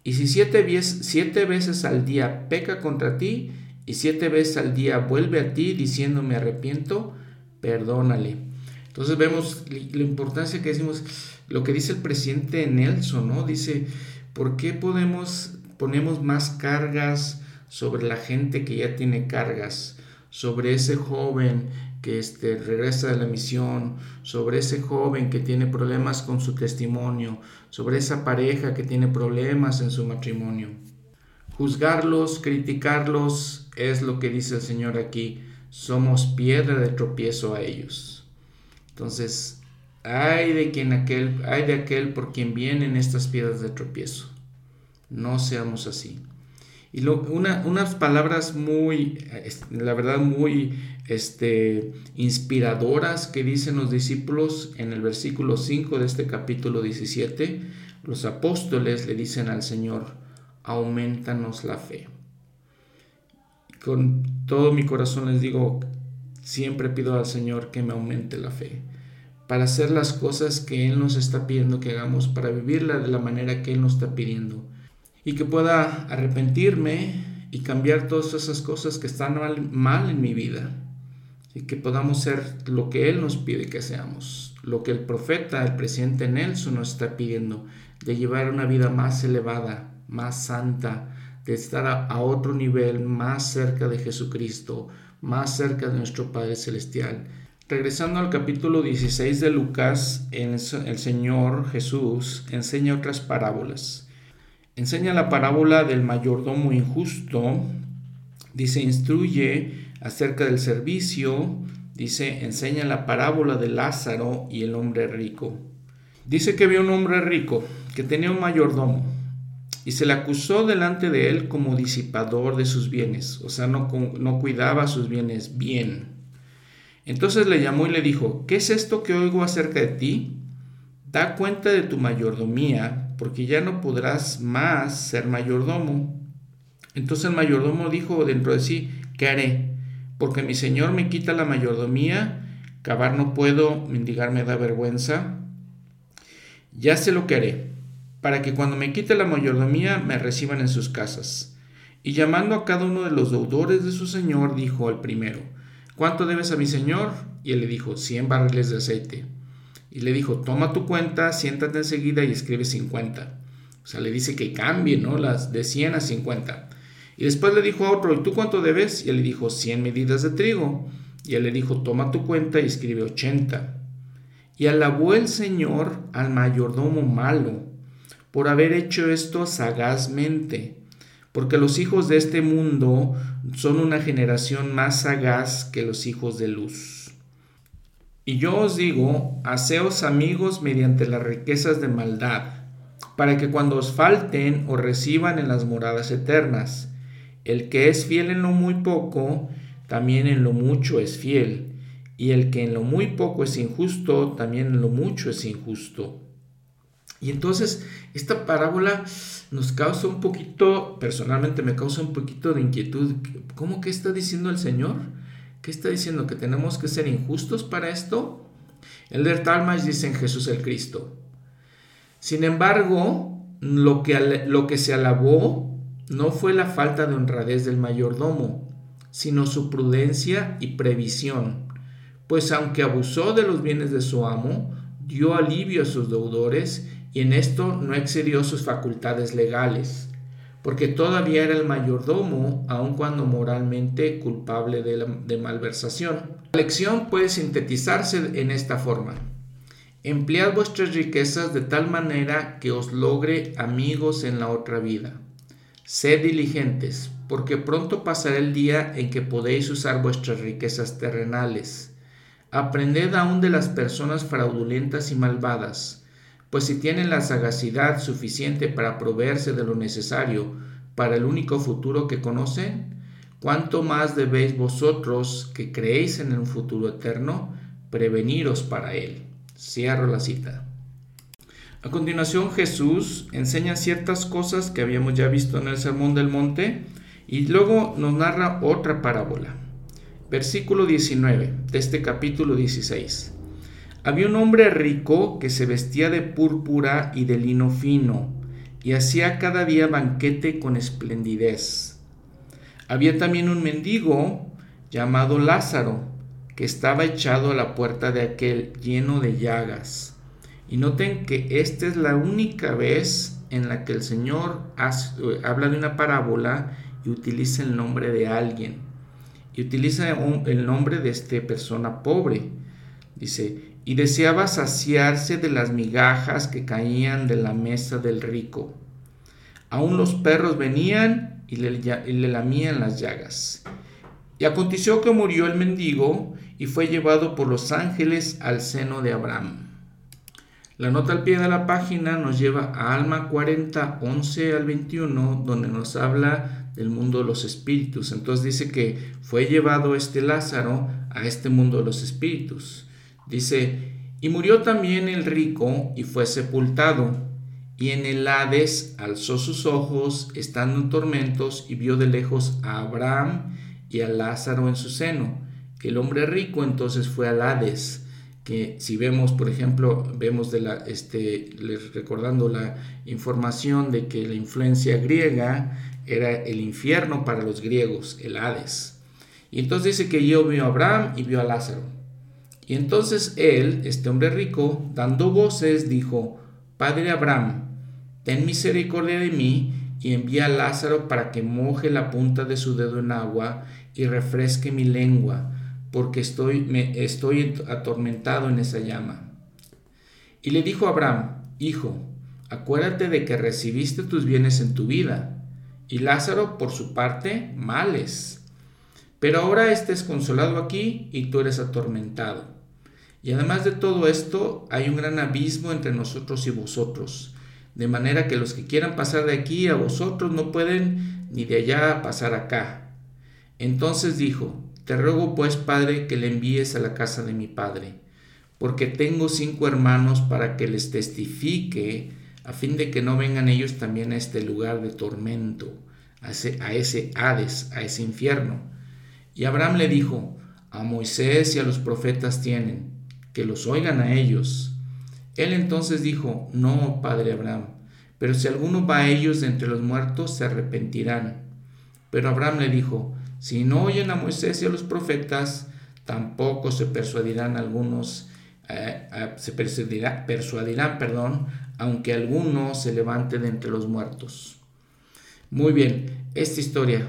Y si siete, siete veces al día peca contra ti, y siete veces al día vuelve a ti diciendo me arrepiento, perdónale. Entonces vemos la importancia que decimos, lo que dice el presidente Nelson, ¿no? Dice, ¿por qué podemos ponemos más cargas sobre la gente que ya tiene cargas, sobre ese joven que este, regresa de la misión, sobre ese joven que tiene problemas con su testimonio, sobre esa pareja que tiene problemas en su matrimonio. Juzgarlos, criticarlos, es lo que dice el Señor aquí. Somos piedra de tropiezo a ellos. Entonces, hay de quien aquel, hay de aquel por quien vienen estas piedras de tropiezo. No seamos así. Y unas palabras muy, la verdad, muy este, inspiradoras que dicen los discípulos en el versículo 5 de este capítulo 17. Los apóstoles le dicen al Señor, aumentanos la fe. Con todo mi corazón les digo, siempre pido al Señor que me aumente la fe, para hacer las cosas que Él nos está pidiendo que hagamos, para vivirla de la manera que Él nos está pidiendo, y que pueda arrepentirme y cambiar todas esas cosas que están mal, en mi vida, y que podamos ser lo que Él nos pide que seamos, lo que el profeta, el presidente Nelson nos está pidiendo, de llevar una vida más elevada, más santa, de estar a, otro nivel, más cerca de Jesucristo, más cerca de nuestro Padre Celestial. Regresando al capítulo 16 de Lucas, el, Señor Jesús enseña otras parábolas. Enseña la parábola del mayordomo injusto, dice, instruye acerca del servicio, dice, enseña la parábola de Lázaro y el hombre rico. Dice que había un hombre rico que tenía un mayordomo y se le acusó delante de él como disipador de sus bienes, o sea, no, no cuidaba sus bienes bien. Entonces le llamó y le dijo, ¿qué es esto que oigo acerca de ti? Da cuenta de tu mayordomía, porque ya no podrás más ser mayordomo. Entonces el mayordomo dijo dentro de sí, ¿qué haré? Porque mi señor me quita la mayordomía, cavar no puedo, mendigar me da vergüenza. Ya sé lo que haré para que cuando me quite la mayordomía me reciban en sus casas. Y llamando a cada uno de los deudores de su señor, dijo al primero, ¿cuánto debes a mi señor? Y él le dijo, cien barriles de aceite. Y le dijo, toma tu cuenta, siéntate enseguida y escribe cincuenta. O sea, le dice que cambie, ¿no? Las de cien a cincuenta. Y después le dijo a otro, ¿y tú cuánto debes? Y él le dijo, cien medidas de trigo. Y él le dijo, toma tu cuenta y escribe ochenta. Y alabó el Señor al mayordomo malo por haber hecho esto sagazmente, porque los hijos de este mundo son una generación más sagaz que los hijos de luz. Y yo os digo, haceos amigos mediante las riquezas de maldad, para que cuando os falten os reciban en las moradas eternas. El que es fiel en lo muy poco, también en lo mucho es fiel, y el que en lo muy poco es injusto, también en lo mucho es injusto. Y entonces esta parábola nos causa un poquito, personalmente me causa un poquito de inquietud. ¿Cómo que está diciendo el Señor? ¿Qué está diciendo? ¿Que tenemos que ser injustos para esto? El de Talmage dice en Jesús el Cristo. Sin embargo, lo que, lo que se alabó no fue la falta de honradez del mayordomo, sino su prudencia y previsión, pues aunque abusó de los bienes de su amo, dio alivio a sus deudores y en esto no excedió sus facultades legales, porque todavía era el mayordomo, aun cuando moralmente culpable de, de malversación. La lección puede sintetizarse en esta forma. Emplead vuestras riquezas de tal manera que os logre amigos en la otra vida. Sed diligentes, porque pronto pasará el día en que podéis usar vuestras riquezas terrenales. Aprended aún de las personas fraudulentas y malvadas pues si tienen la sagacidad suficiente para proveerse de lo necesario para el único futuro que conocen, ¿cuánto más debéis vosotros, que creéis en un futuro eterno, preveniros para él? Cierro la cita. A continuación Jesús enseña ciertas cosas que habíamos ya visto en el Sermón del Monte y luego nos narra otra parábola. Versículo 19 de este capítulo 16. Había un hombre rico que se vestía de púrpura y de lino fino, y hacía cada día banquete con esplendidez. Había también un mendigo llamado Lázaro, que estaba echado a la puerta de aquel lleno de llagas. Y noten que esta es la única vez en la que el Señor habla de una parábola y utiliza el nombre de alguien. y utiliza el nombre de esta persona pobre. Dice, y deseaba saciarse de las migajas que caían de la mesa del rico. Aún los perros venían y le, lamían las llagas. Y aconteció que murió el mendigo y fue llevado por los ángeles al seno de Abraham. La nota al pie de la página nos lleva a Alma 40, 11 al 21, donde nos habla del mundo de los espíritus. Entonces dice que fue llevado este Lázaro a este mundo de los espíritus. Dice, y murió también el rico y fue sepultado. Y en el Hades alzó sus ojos, estando en tormentos, y vio de lejos a Abraham y a Lázaro en su seno. El hombre rico entonces fue al Hades que si vemos, por ejemplo, vemos de la, este, recordando la información de que la influencia griega era el infierno para los griegos, el Hades. Y entonces dice que yo vio a Abraham y vio a Lázaro. Y entonces él, este hombre rico, dando voces, dijo, Padre Abraham, ten misericordia de mí y envía a Lázaro para que moje la punta de su dedo en agua y refresque mi lengua porque estoy, me, estoy atormentado en esa llama. Y le dijo Abraham, Hijo, acuérdate de que recibiste tus bienes en tu vida, y Lázaro, por su parte, males. Pero ahora estés consolado aquí y tú eres atormentado. Y además de todo esto, hay un gran abismo entre nosotros y vosotros, de manera que los que quieran pasar de aquí a vosotros no pueden ni de allá pasar acá. Entonces dijo, te ruego pues, Padre, que le envíes a la casa de mi Padre, porque tengo cinco hermanos para que les testifique, a fin de que no vengan ellos también a este lugar de tormento, a ese, Hades, a ese infierno. Y Abraham le dijo, a Moisés y a los profetas tienen, que los oigan a ellos. Él entonces dijo, no, Padre Abraham, pero si alguno va a ellos de entre los muertos, se arrepentirán. Pero Abraham le dijo, si no oyen a Moisés y a los profetas, tampoco se persuadirán algunos, eh, se persuadirá, persuadirán, perdón, aunque alguno se levante de entre los muertos. Muy bien, esta historia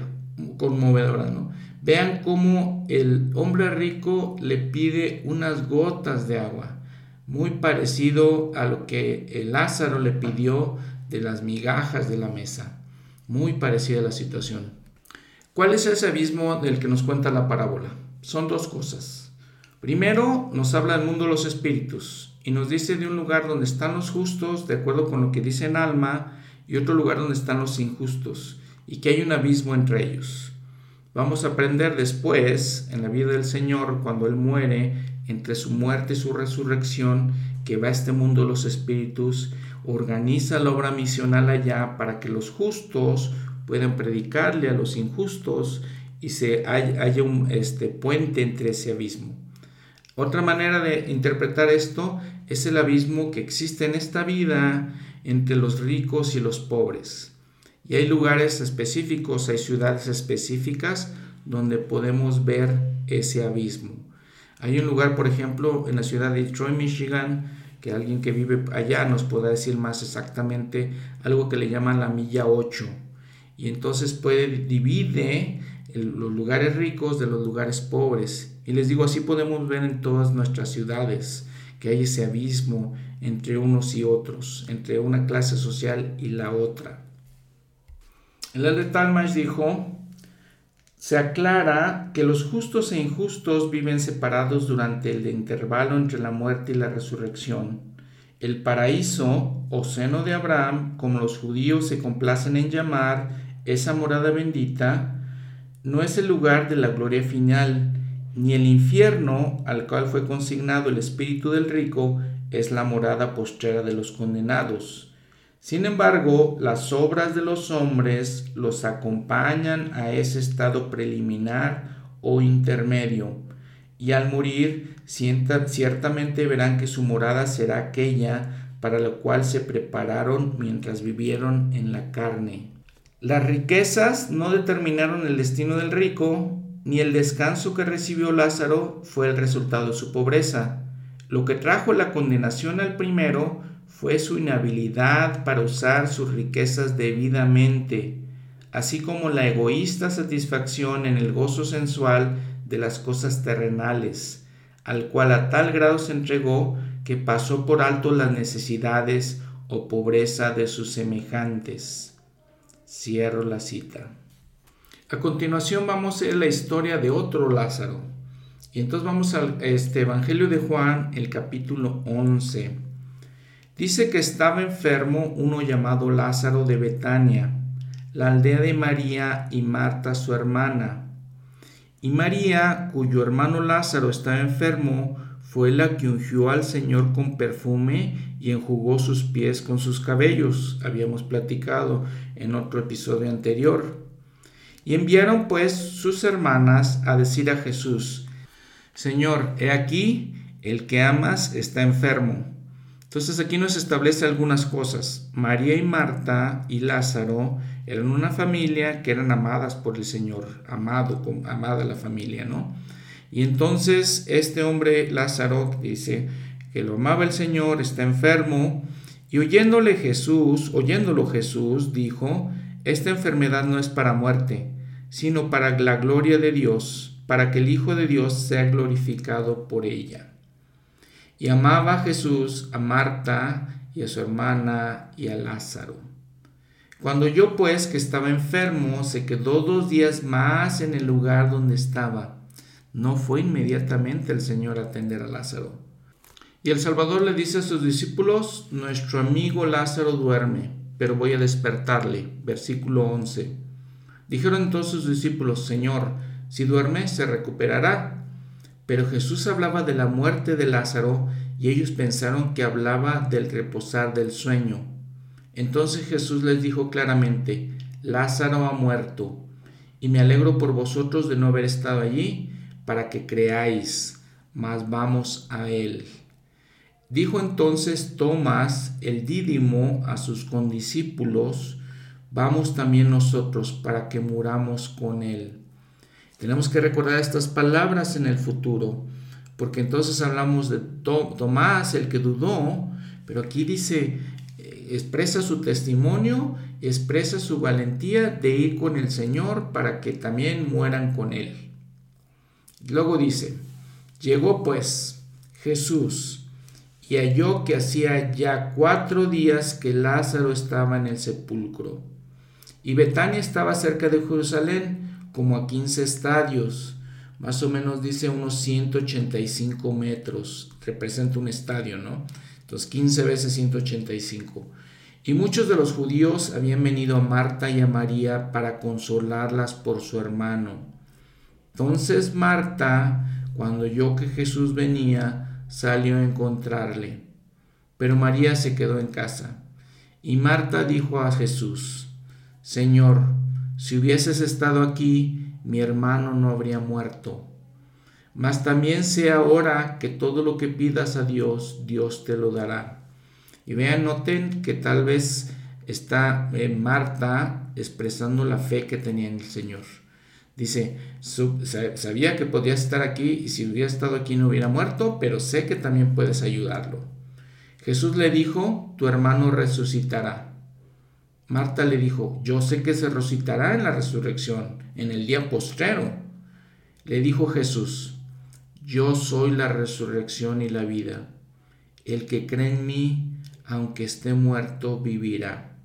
conmovedora, ¿no? Vean cómo el hombre rico le pide unas gotas de agua, muy parecido a lo que el Lázaro le pidió de las migajas de la mesa. Muy parecida la situación. ¿Cuál es ese abismo del que nos cuenta la parábola? Son dos cosas. Primero, nos habla del mundo de los espíritus y nos dice de un lugar donde están los justos, de acuerdo con lo que dice en alma, y otro lugar donde están los injustos, y que hay un abismo entre ellos. Vamos a aprender después, en la vida del Señor, cuando Él muere, entre su muerte y su resurrección, que va a este mundo los espíritus, organiza la obra misional allá para que los justos puedan predicarle a los injustos y se haya un este, puente entre ese abismo. Otra manera de interpretar esto es el abismo que existe en esta vida entre los ricos y los pobres. Y hay lugares específicos, hay ciudades específicas donde podemos ver ese abismo. Hay un lugar, por ejemplo, en la ciudad de Detroit, Michigan, que alguien que vive allá nos pueda decir más exactamente algo que le llaman la milla 8 y entonces puede divide los lugares ricos de los lugares pobres. Y les digo, así podemos ver en todas nuestras ciudades que hay ese abismo entre unos y otros, entre una clase social y la otra. El de Talmash dijo, se aclara que los justos e injustos viven separados durante el intervalo entre la muerte y la resurrección. El paraíso o seno de Abraham, como los judíos se complacen en llamar, esa morada bendita no es el lugar de la gloria final, ni el infierno al cual fue consignado el espíritu del rico es la morada postrera de los condenados. Sin embargo, las obras de los hombres los acompañan a ese estado preliminar o intermedio, y al morir ciertamente verán que su morada será aquella para la cual se prepararon mientras vivieron en la carne. Las riquezas no determinaron el destino del rico, ni el descanso que recibió Lázaro fue el resultado de su pobreza. Lo que trajo la condenación al primero fue su inhabilidad para usar sus riquezas debidamente. así como la egoísta satisfacción en el gozo sensual de las cosas terrenales, al cual a tal grado se entregó que pasó por alto las necesidades o pobreza de sus semejantes. Cierro la cita. A continuación vamos a ver la historia de otro Lázaro. Y entonces vamos al este Evangelio de Juan, el capítulo 11. Dice que estaba enfermo uno llamado Lázaro de Betania, la aldea de María y Marta su hermana. Y María, cuyo hermano Lázaro estaba enfermo, fue la que ungió al Señor con perfume y enjugó sus pies con sus cabellos, habíamos platicado en otro episodio anterior. Y enviaron pues sus hermanas a decir a Jesús, Señor, he aquí, el que amas está enfermo. Entonces aquí nos establece algunas cosas. María y Marta y Lázaro eran una familia que eran amadas por el Señor, amado, amada la familia, ¿no? Y entonces este hombre Lázaro dice que lo amaba el Señor, está enfermo, y oyéndole Jesús, oyéndolo Jesús, dijo, esta enfermedad no es para muerte, sino para la gloria de Dios, para que el Hijo de Dios sea glorificado por ella. Y amaba Jesús a Marta y a su hermana y a Lázaro. Cuando yo pues que estaba enfermo, se quedó dos días más en el lugar donde estaba no fue inmediatamente el Señor a atender a Lázaro. Y el Salvador le dice a sus discípulos, nuestro amigo Lázaro duerme, pero voy a despertarle. Versículo 11. Dijeron entonces sus discípulos, Señor, si duerme, se recuperará. Pero Jesús hablaba de la muerte de Lázaro y ellos pensaron que hablaba del reposar del sueño. Entonces Jesús les dijo claramente, Lázaro ha muerto, y me alegro por vosotros de no haber estado allí para que creáis, mas vamos a él. Dijo entonces Tomás el dídimo a sus condiscípulos, vamos también nosotros para que muramos con él. Tenemos que recordar estas palabras en el futuro, porque entonces hablamos de Tomás, el que dudó, pero aquí dice, eh, expresa su testimonio, expresa su valentía de ir con el Señor para que también mueran con él. Luego dice, llegó pues Jesús y halló que hacía ya cuatro días que Lázaro estaba en el sepulcro. Y Betania estaba cerca de Jerusalén, como a 15 estadios, más o menos dice unos 185 metros, representa un estadio, ¿no? Entonces 15 veces 185. Y muchos de los judíos habían venido a Marta y a María para consolarlas por su hermano. Entonces Marta, cuando oyó que Jesús venía, salió a encontrarle. Pero María se quedó en casa. Y Marta dijo a Jesús, Señor, si hubieses estado aquí, mi hermano no habría muerto. Mas también sé ahora que todo lo que pidas a Dios, Dios te lo dará. Y vean, noten que tal vez está eh, Marta expresando la fe que tenía en el Señor. Dice, sabía que podías estar aquí y si hubiera estado aquí no hubiera muerto, pero sé que también puedes ayudarlo. Jesús le dijo, tu hermano resucitará. Marta le dijo, yo sé que se resucitará en la resurrección, en el día postrero. Le dijo Jesús, yo soy la resurrección y la vida. El que cree en mí, aunque esté muerto, vivirá.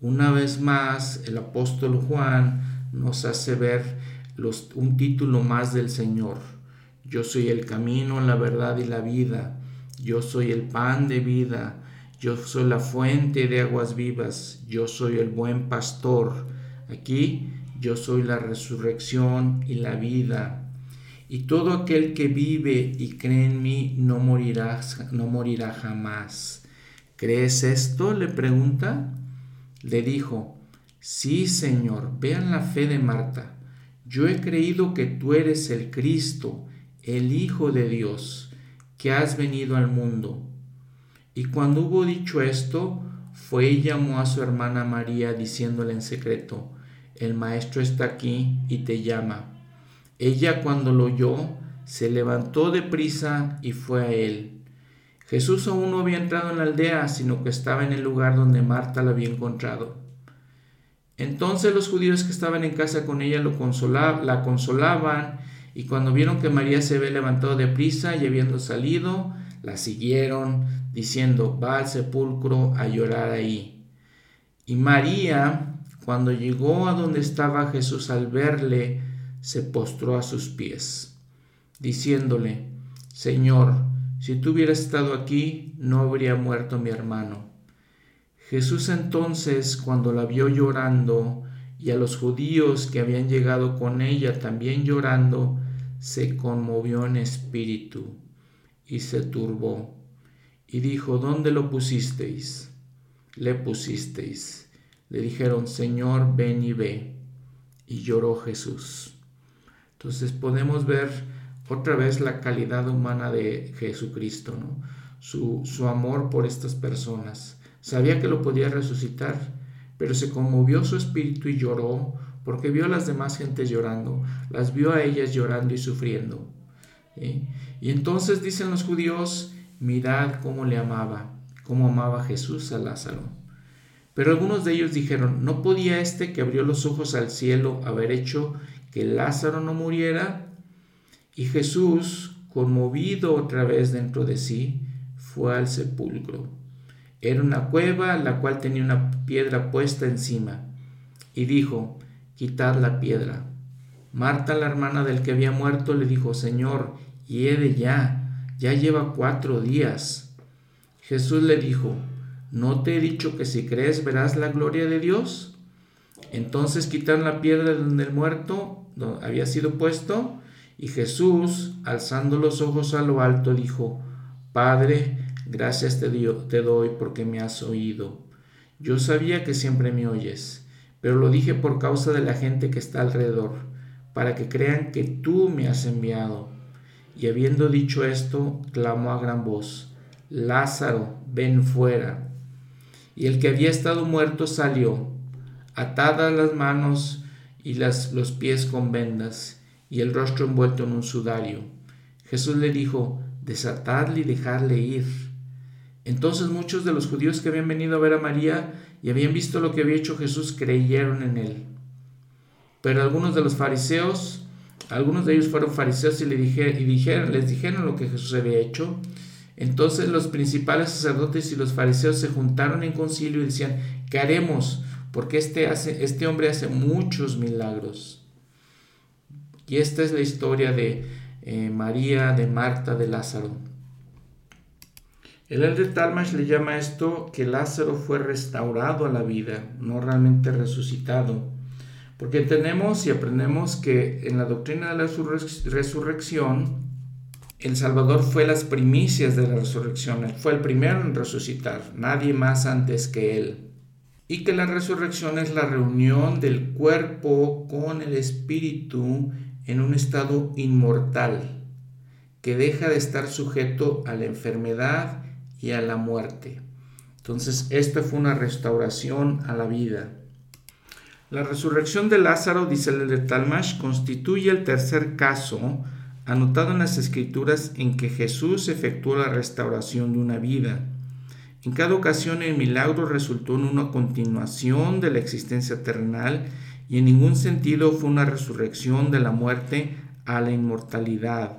Una vez más, el apóstol Juan nos hace ver un título más del Señor. Yo soy el camino, la verdad y la vida. Yo soy el pan de vida. Yo soy la fuente de aguas vivas. Yo soy el buen pastor. Aquí yo soy la resurrección y la vida. Y todo aquel que vive y cree en mí no morirá, no morirá jamás. ¿Crees esto? le pregunta. Le dijo, Sí, Señor, vean la fe de Marta. Yo he creído que tú eres el Cristo, el Hijo de Dios, que has venido al mundo. Y cuando hubo dicho esto, fue y llamó a su hermana María diciéndole en secreto, el Maestro está aquí y te llama. Ella cuando lo oyó, se levantó de prisa y fue a él. Jesús aún no había entrado en la aldea, sino que estaba en el lugar donde Marta la había encontrado. Entonces los judíos que estaban en casa con ella la consolaban y cuando vieron que María se había levantado de prisa y habiendo salido, la siguieron diciendo, va al sepulcro a llorar ahí. Y María, cuando llegó a donde estaba Jesús al verle, se postró a sus pies, diciéndole, Señor, si tú hubieras estado aquí, no habría muerto mi hermano. Jesús entonces, cuando la vio llorando, y a los judíos que habían llegado con ella también llorando, se conmovió en espíritu y se turbó, y dijo, ¿dónde lo pusisteis? Le pusisteis. Le dijeron, Señor, ven y ve. Y lloró Jesús. Entonces podemos ver otra vez la calidad humana de Jesucristo, ¿no? su, su amor por estas personas Sabía que lo podía resucitar, pero se conmovió su espíritu y lloró porque vio a las demás gentes llorando, las vio a ellas llorando y sufriendo. Y entonces dicen los judíos, mirad cómo le amaba, cómo amaba Jesús a Lázaro. Pero algunos de ellos dijeron, ¿no podía este que abrió los ojos al cielo haber hecho que Lázaro no muriera? Y Jesús, conmovido otra vez dentro de sí, fue al sepulcro. Era una cueva la cual tenía una piedra puesta encima. Y dijo, quitad la piedra. Marta, la hermana del que había muerto, le dijo, Señor, hiede ya, ya lleva cuatro días. Jesús le dijo, ¿no te he dicho que si crees verás la gloria de Dios? Entonces quitaron la piedra donde el muerto había sido puesto, y Jesús, alzando los ojos a lo alto, dijo, Padre, Gracias te doy porque me has oído. Yo sabía que siempre me oyes, pero lo dije por causa de la gente que está alrededor, para que crean que tú me has enviado. Y habiendo dicho esto, clamó a gran voz, Lázaro, ven fuera. Y el que había estado muerto salió, atadas las manos y las, los pies con vendas, y el rostro envuelto en un sudario. Jesús le dijo, desatadle y dejarle ir entonces muchos de los judíos que habían venido a ver a María y habían visto lo que había hecho Jesús creyeron en él. Pero algunos de los fariseos, algunos de ellos fueron fariseos y, le dijeron, les dijeron lo que Jesús había hecho. Entonces los principales sacerdotes y los fariseos se juntaron en concilio y decían, ¿qué haremos? Porque este, hace, este hombre hace muchos milagros. Y esta es la historia de eh, María, de Marta, de Lázaro. El Elder Talmash le llama esto que Lázaro fue restaurado a la vida, no realmente resucitado. Porque entendemos y aprendemos que en la doctrina de la resurrección, el Salvador fue las primicias de la resurrección, él fue el primero en resucitar, nadie más antes que él. Y que la resurrección es la reunión del cuerpo con el espíritu en un estado inmortal, que deja de estar sujeto a la enfermedad y a la muerte. Entonces, esta fue una restauración a la vida. La resurrección de Lázaro, dice el de Talmash, constituye el tercer caso anotado en las escrituras en que Jesús efectuó la restauración de una vida. En cada ocasión el milagro resultó en una continuación de la existencia terrenal y en ningún sentido fue una resurrección de la muerte a la inmortalidad.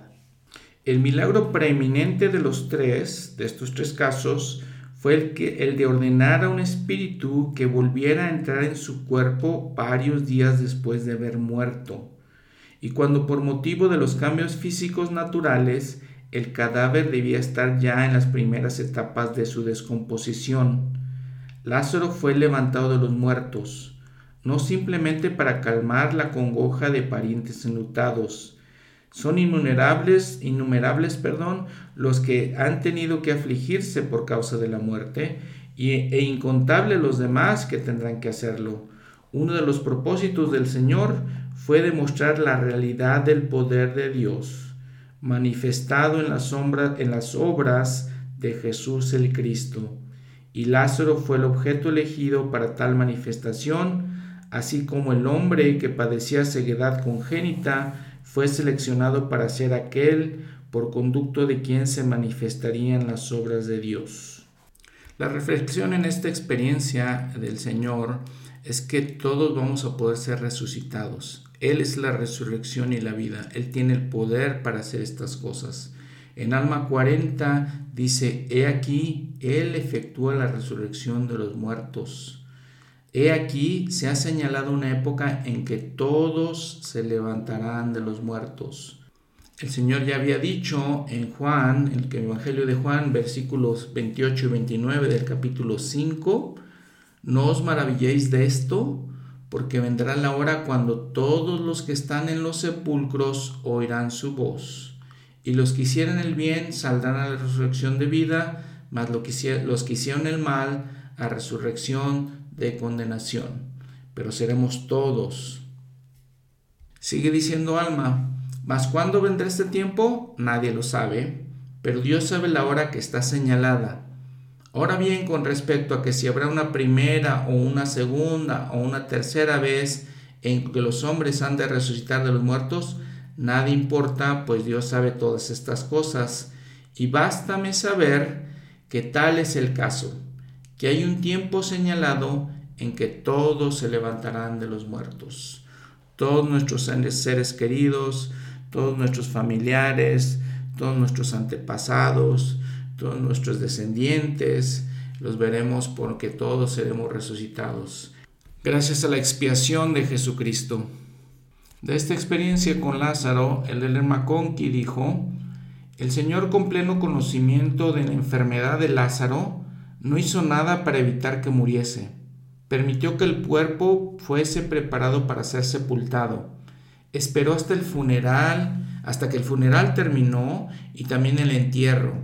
El milagro preeminente de los tres, de estos tres casos, fue el, que, el de ordenar a un espíritu que volviera a entrar en su cuerpo varios días después de haber muerto. Y cuando por motivo de los cambios físicos naturales, el cadáver debía estar ya en las primeras etapas de su descomposición. Lázaro fue levantado de los muertos, no simplemente para calmar la congoja de parientes enlutados, son innumerables, innumerables, perdón, los que han tenido que afligirse por causa de la muerte y, e incontables los demás que tendrán que hacerlo. Uno de los propósitos del Señor fue demostrar la realidad del poder de Dios, manifestado en, la sombra, en las obras de Jesús el Cristo. Y Lázaro fue el objeto elegido para tal manifestación, así como el hombre que padecía ceguedad congénita, fue seleccionado para ser aquel por conducto de quien se manifestarían las obras de Dios. La reflexión en esta experiencia del Señor es que todos vamos a poder ser resucitados. Él es la resurrección y la vida. Él tiene el poder para hacer estas cosas. En Alma 40 dice, He aquí, Él efectúa la resurrección de los muertos. He aquí, se ha señalado una época en que todos se levantarán de los muertos. El Señor ya había dicho en Juan, el Evangelio de Juan, versículos 28 y 29 del capítulo 5, no os maravilléis de esto, porque vendrá la hora cuando todos los que están en los sepulcros oirán su voz y los que hicieron el bien saldrán a la resurrección de vida, mas los que hicieron el mal a resurrección de condenación. Pero seremos todos. Sigue diciendo Alma, mas ¿cuándo vendrá este tiempo? Nadie lo sabe, pero Dios sabe la hora que está señalada. Ahora bien, con respecto a que si habrá una primera o una segunda o una tercera vez en que los hombres han de resucitar de los muertos, Nada importa, pues Dios sabe todas estas cosas, y bástame saber que tal es el caso, que hay un tiempo señalado en que todos se levantarán de los muertos. Todos nuestros seres queridos, todos nuestros familiares, todos nuestros antepasados, todos nuestros descendientes, los veremos porque todos seremos resucitados. Gracias a la expiación de Jesucristo. De esta experiencia con Lázaro, el de Lermaconqui dijo, el Señor con pleno conocimiento de la enfermedad de Lázaro no hizo nada para evitar que muriese. Permitió que el cuerpo fuese preparado para ser sepultado. Esperó hasta el funeral, hasta que el funeral terminó y también el entierro.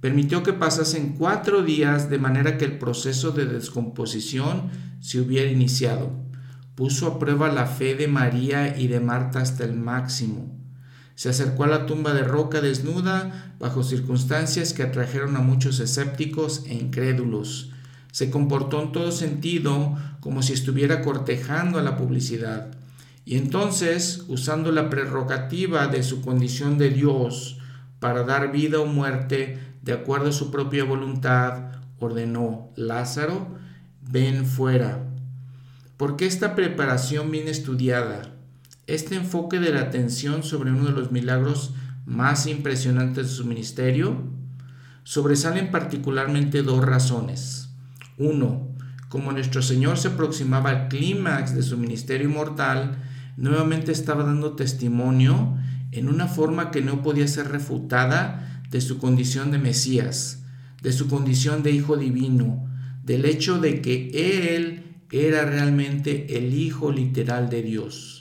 Permitió que pasasen cuatro días de manera que el proceso de descomposición se hubiera iniciado puso a prueba la fe de María y de Marta hasta el máximo. Se acercó a la tumba de roca desnuda bajo circunstancias que atrajeron a muchos escépticos e incrédulos. Se comportó en todo sentido como si estuviera cortejando a la publicidad. Y entonces, usando la prerrogativa de su condición de Dios para dar vida o muerte de acuerdo a su propia voluntad, ordenó, Lázaro, ven fuera. Porque esta preparación bien estudiada, este enfoque de la atención sobre uno de los milagros más impresionantes de su ministerio, sobresalen particularmente dos razones. Uno, como nuestro Señor se aproximaba al clímax de su ministerio mortal, nuevamente estaba dando testimonio en una forma que no podía ser refutada de su condición de Mesías, de su condición de Hijo Divino, del hecho de que Él era realmente el Hijo literal de Dios.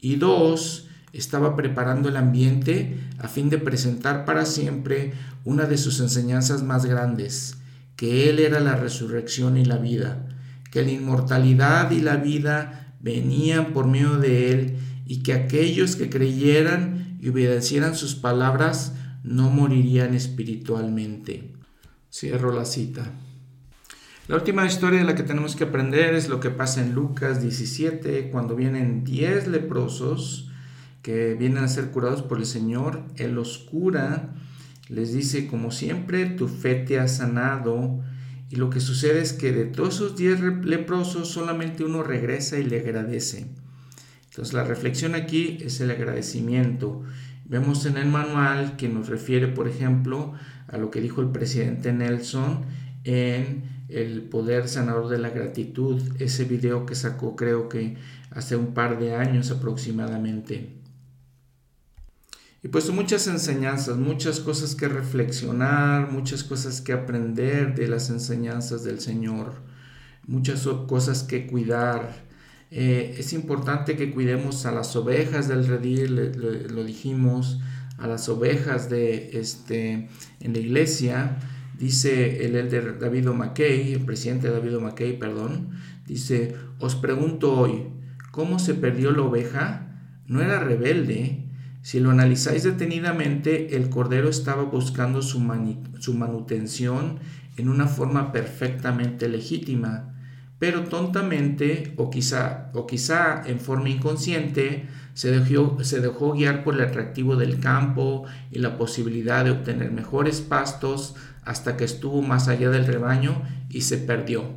Y dos, estaba preparando el ambiente a fin de presentar para siempre una de sus enseñanzas más grandes, que Él era la resurrección y la vida, que la inmortalidad y la vida venían por medio de Él y que aquellos que creyeran y obedecieran sus palabras no morirían espiritualmente. Cierro la cita. La última historia de la que tenemos que aprender es lo que pasa en Lucas 17, cuando vienen 10 leprosos que vienen a ser curados por el Señor. Él los cura, les dice, como siempre, tu fe te ha sanado. Y lo que sucede es que de todos esos 10 leprosos, solamente uno regresa y le agradece. Entonces la reflexión aquí es el agradecimiento. Vemos en el manual que nos refiere, por ejemplo, a lo que dijo el presidente Nelson en el poder sanador de la gratitud, ese video que sacó creo que hace un par de años aproximadamente. Y pues muchas enseñanzas, muchas cosas que reflexionar, muchas cosas que aprender de las enseñanzas del Señor, muchas cosas que cuidar. Eh, es importante que cuidemos a las ovejas del redil, lo dijimos, a las ovejas de este en la iglesia Dice el elder David el presidente David O'Mackey, perdón, dice, os pregunto hoy, ¿cómo se perdió la oveja? No era rebelde. Si lo analizáis detenidamente, el cordero estaba buscando su, manutención en una forma perfectamente legítima, pero tontamente o quizá, o quizá en forma inconsciente se dejó guiar por el atractivo del campo y la posibilidad de obtener mejores pastos hasta que estuvo más allá del rebaño y se perdió.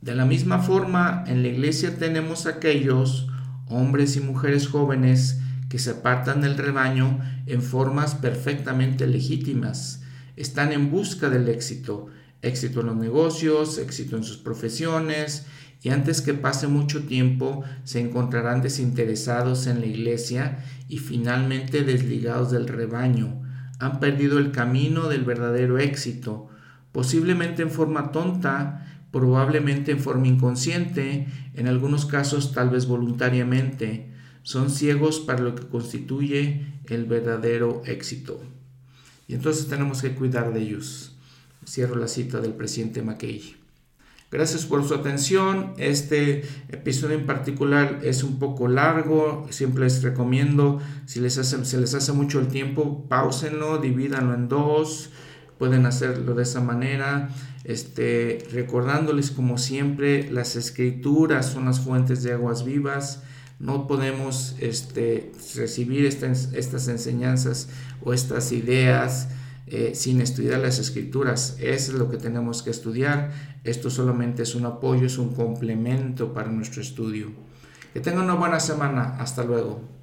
De la misma forma, en la iglesia tenemos aquellos hombres y mujeres jóvenes que se apartan del rebaño en formas perfectamente legítimas. Están en busca del éxito, éxito en los negocios, éxito en sus profesiones, y antes que pase mucho tiempo se encontrarán desinteresados en la iglesia y finalmente desligados del rebaño. Han perdido el camino del verdadero éxito, posiblemente en forma tonta, probablemente en forma inconsciente, en algunos casos tal vez voluntariamente. Son ciegos para lo que constituye el verdadero éxito. Y entonces tenemos que cuidar de ellos. Cierro la cita del presidente McKay. Gracias por su atención. Este episodio en particular es un poco largo. Siempre les recomiendo, si les hace, se les hace mucho el tiempo, pausenlo, divídanlo en dos. Pueden hacerlo de esa manera. Este, recordándoles como siempre, las escrituras son las fuentes de aguas vivas. No podemos este, recibir estas enseñanzas o estas ideas eh, sin estudiar las escrituras. Eso es lo que tenemos que estudiar. Esto solamente es un apoyo, es un complemento para nuestro estudio. Que tengan una buena semana. Hasta luego.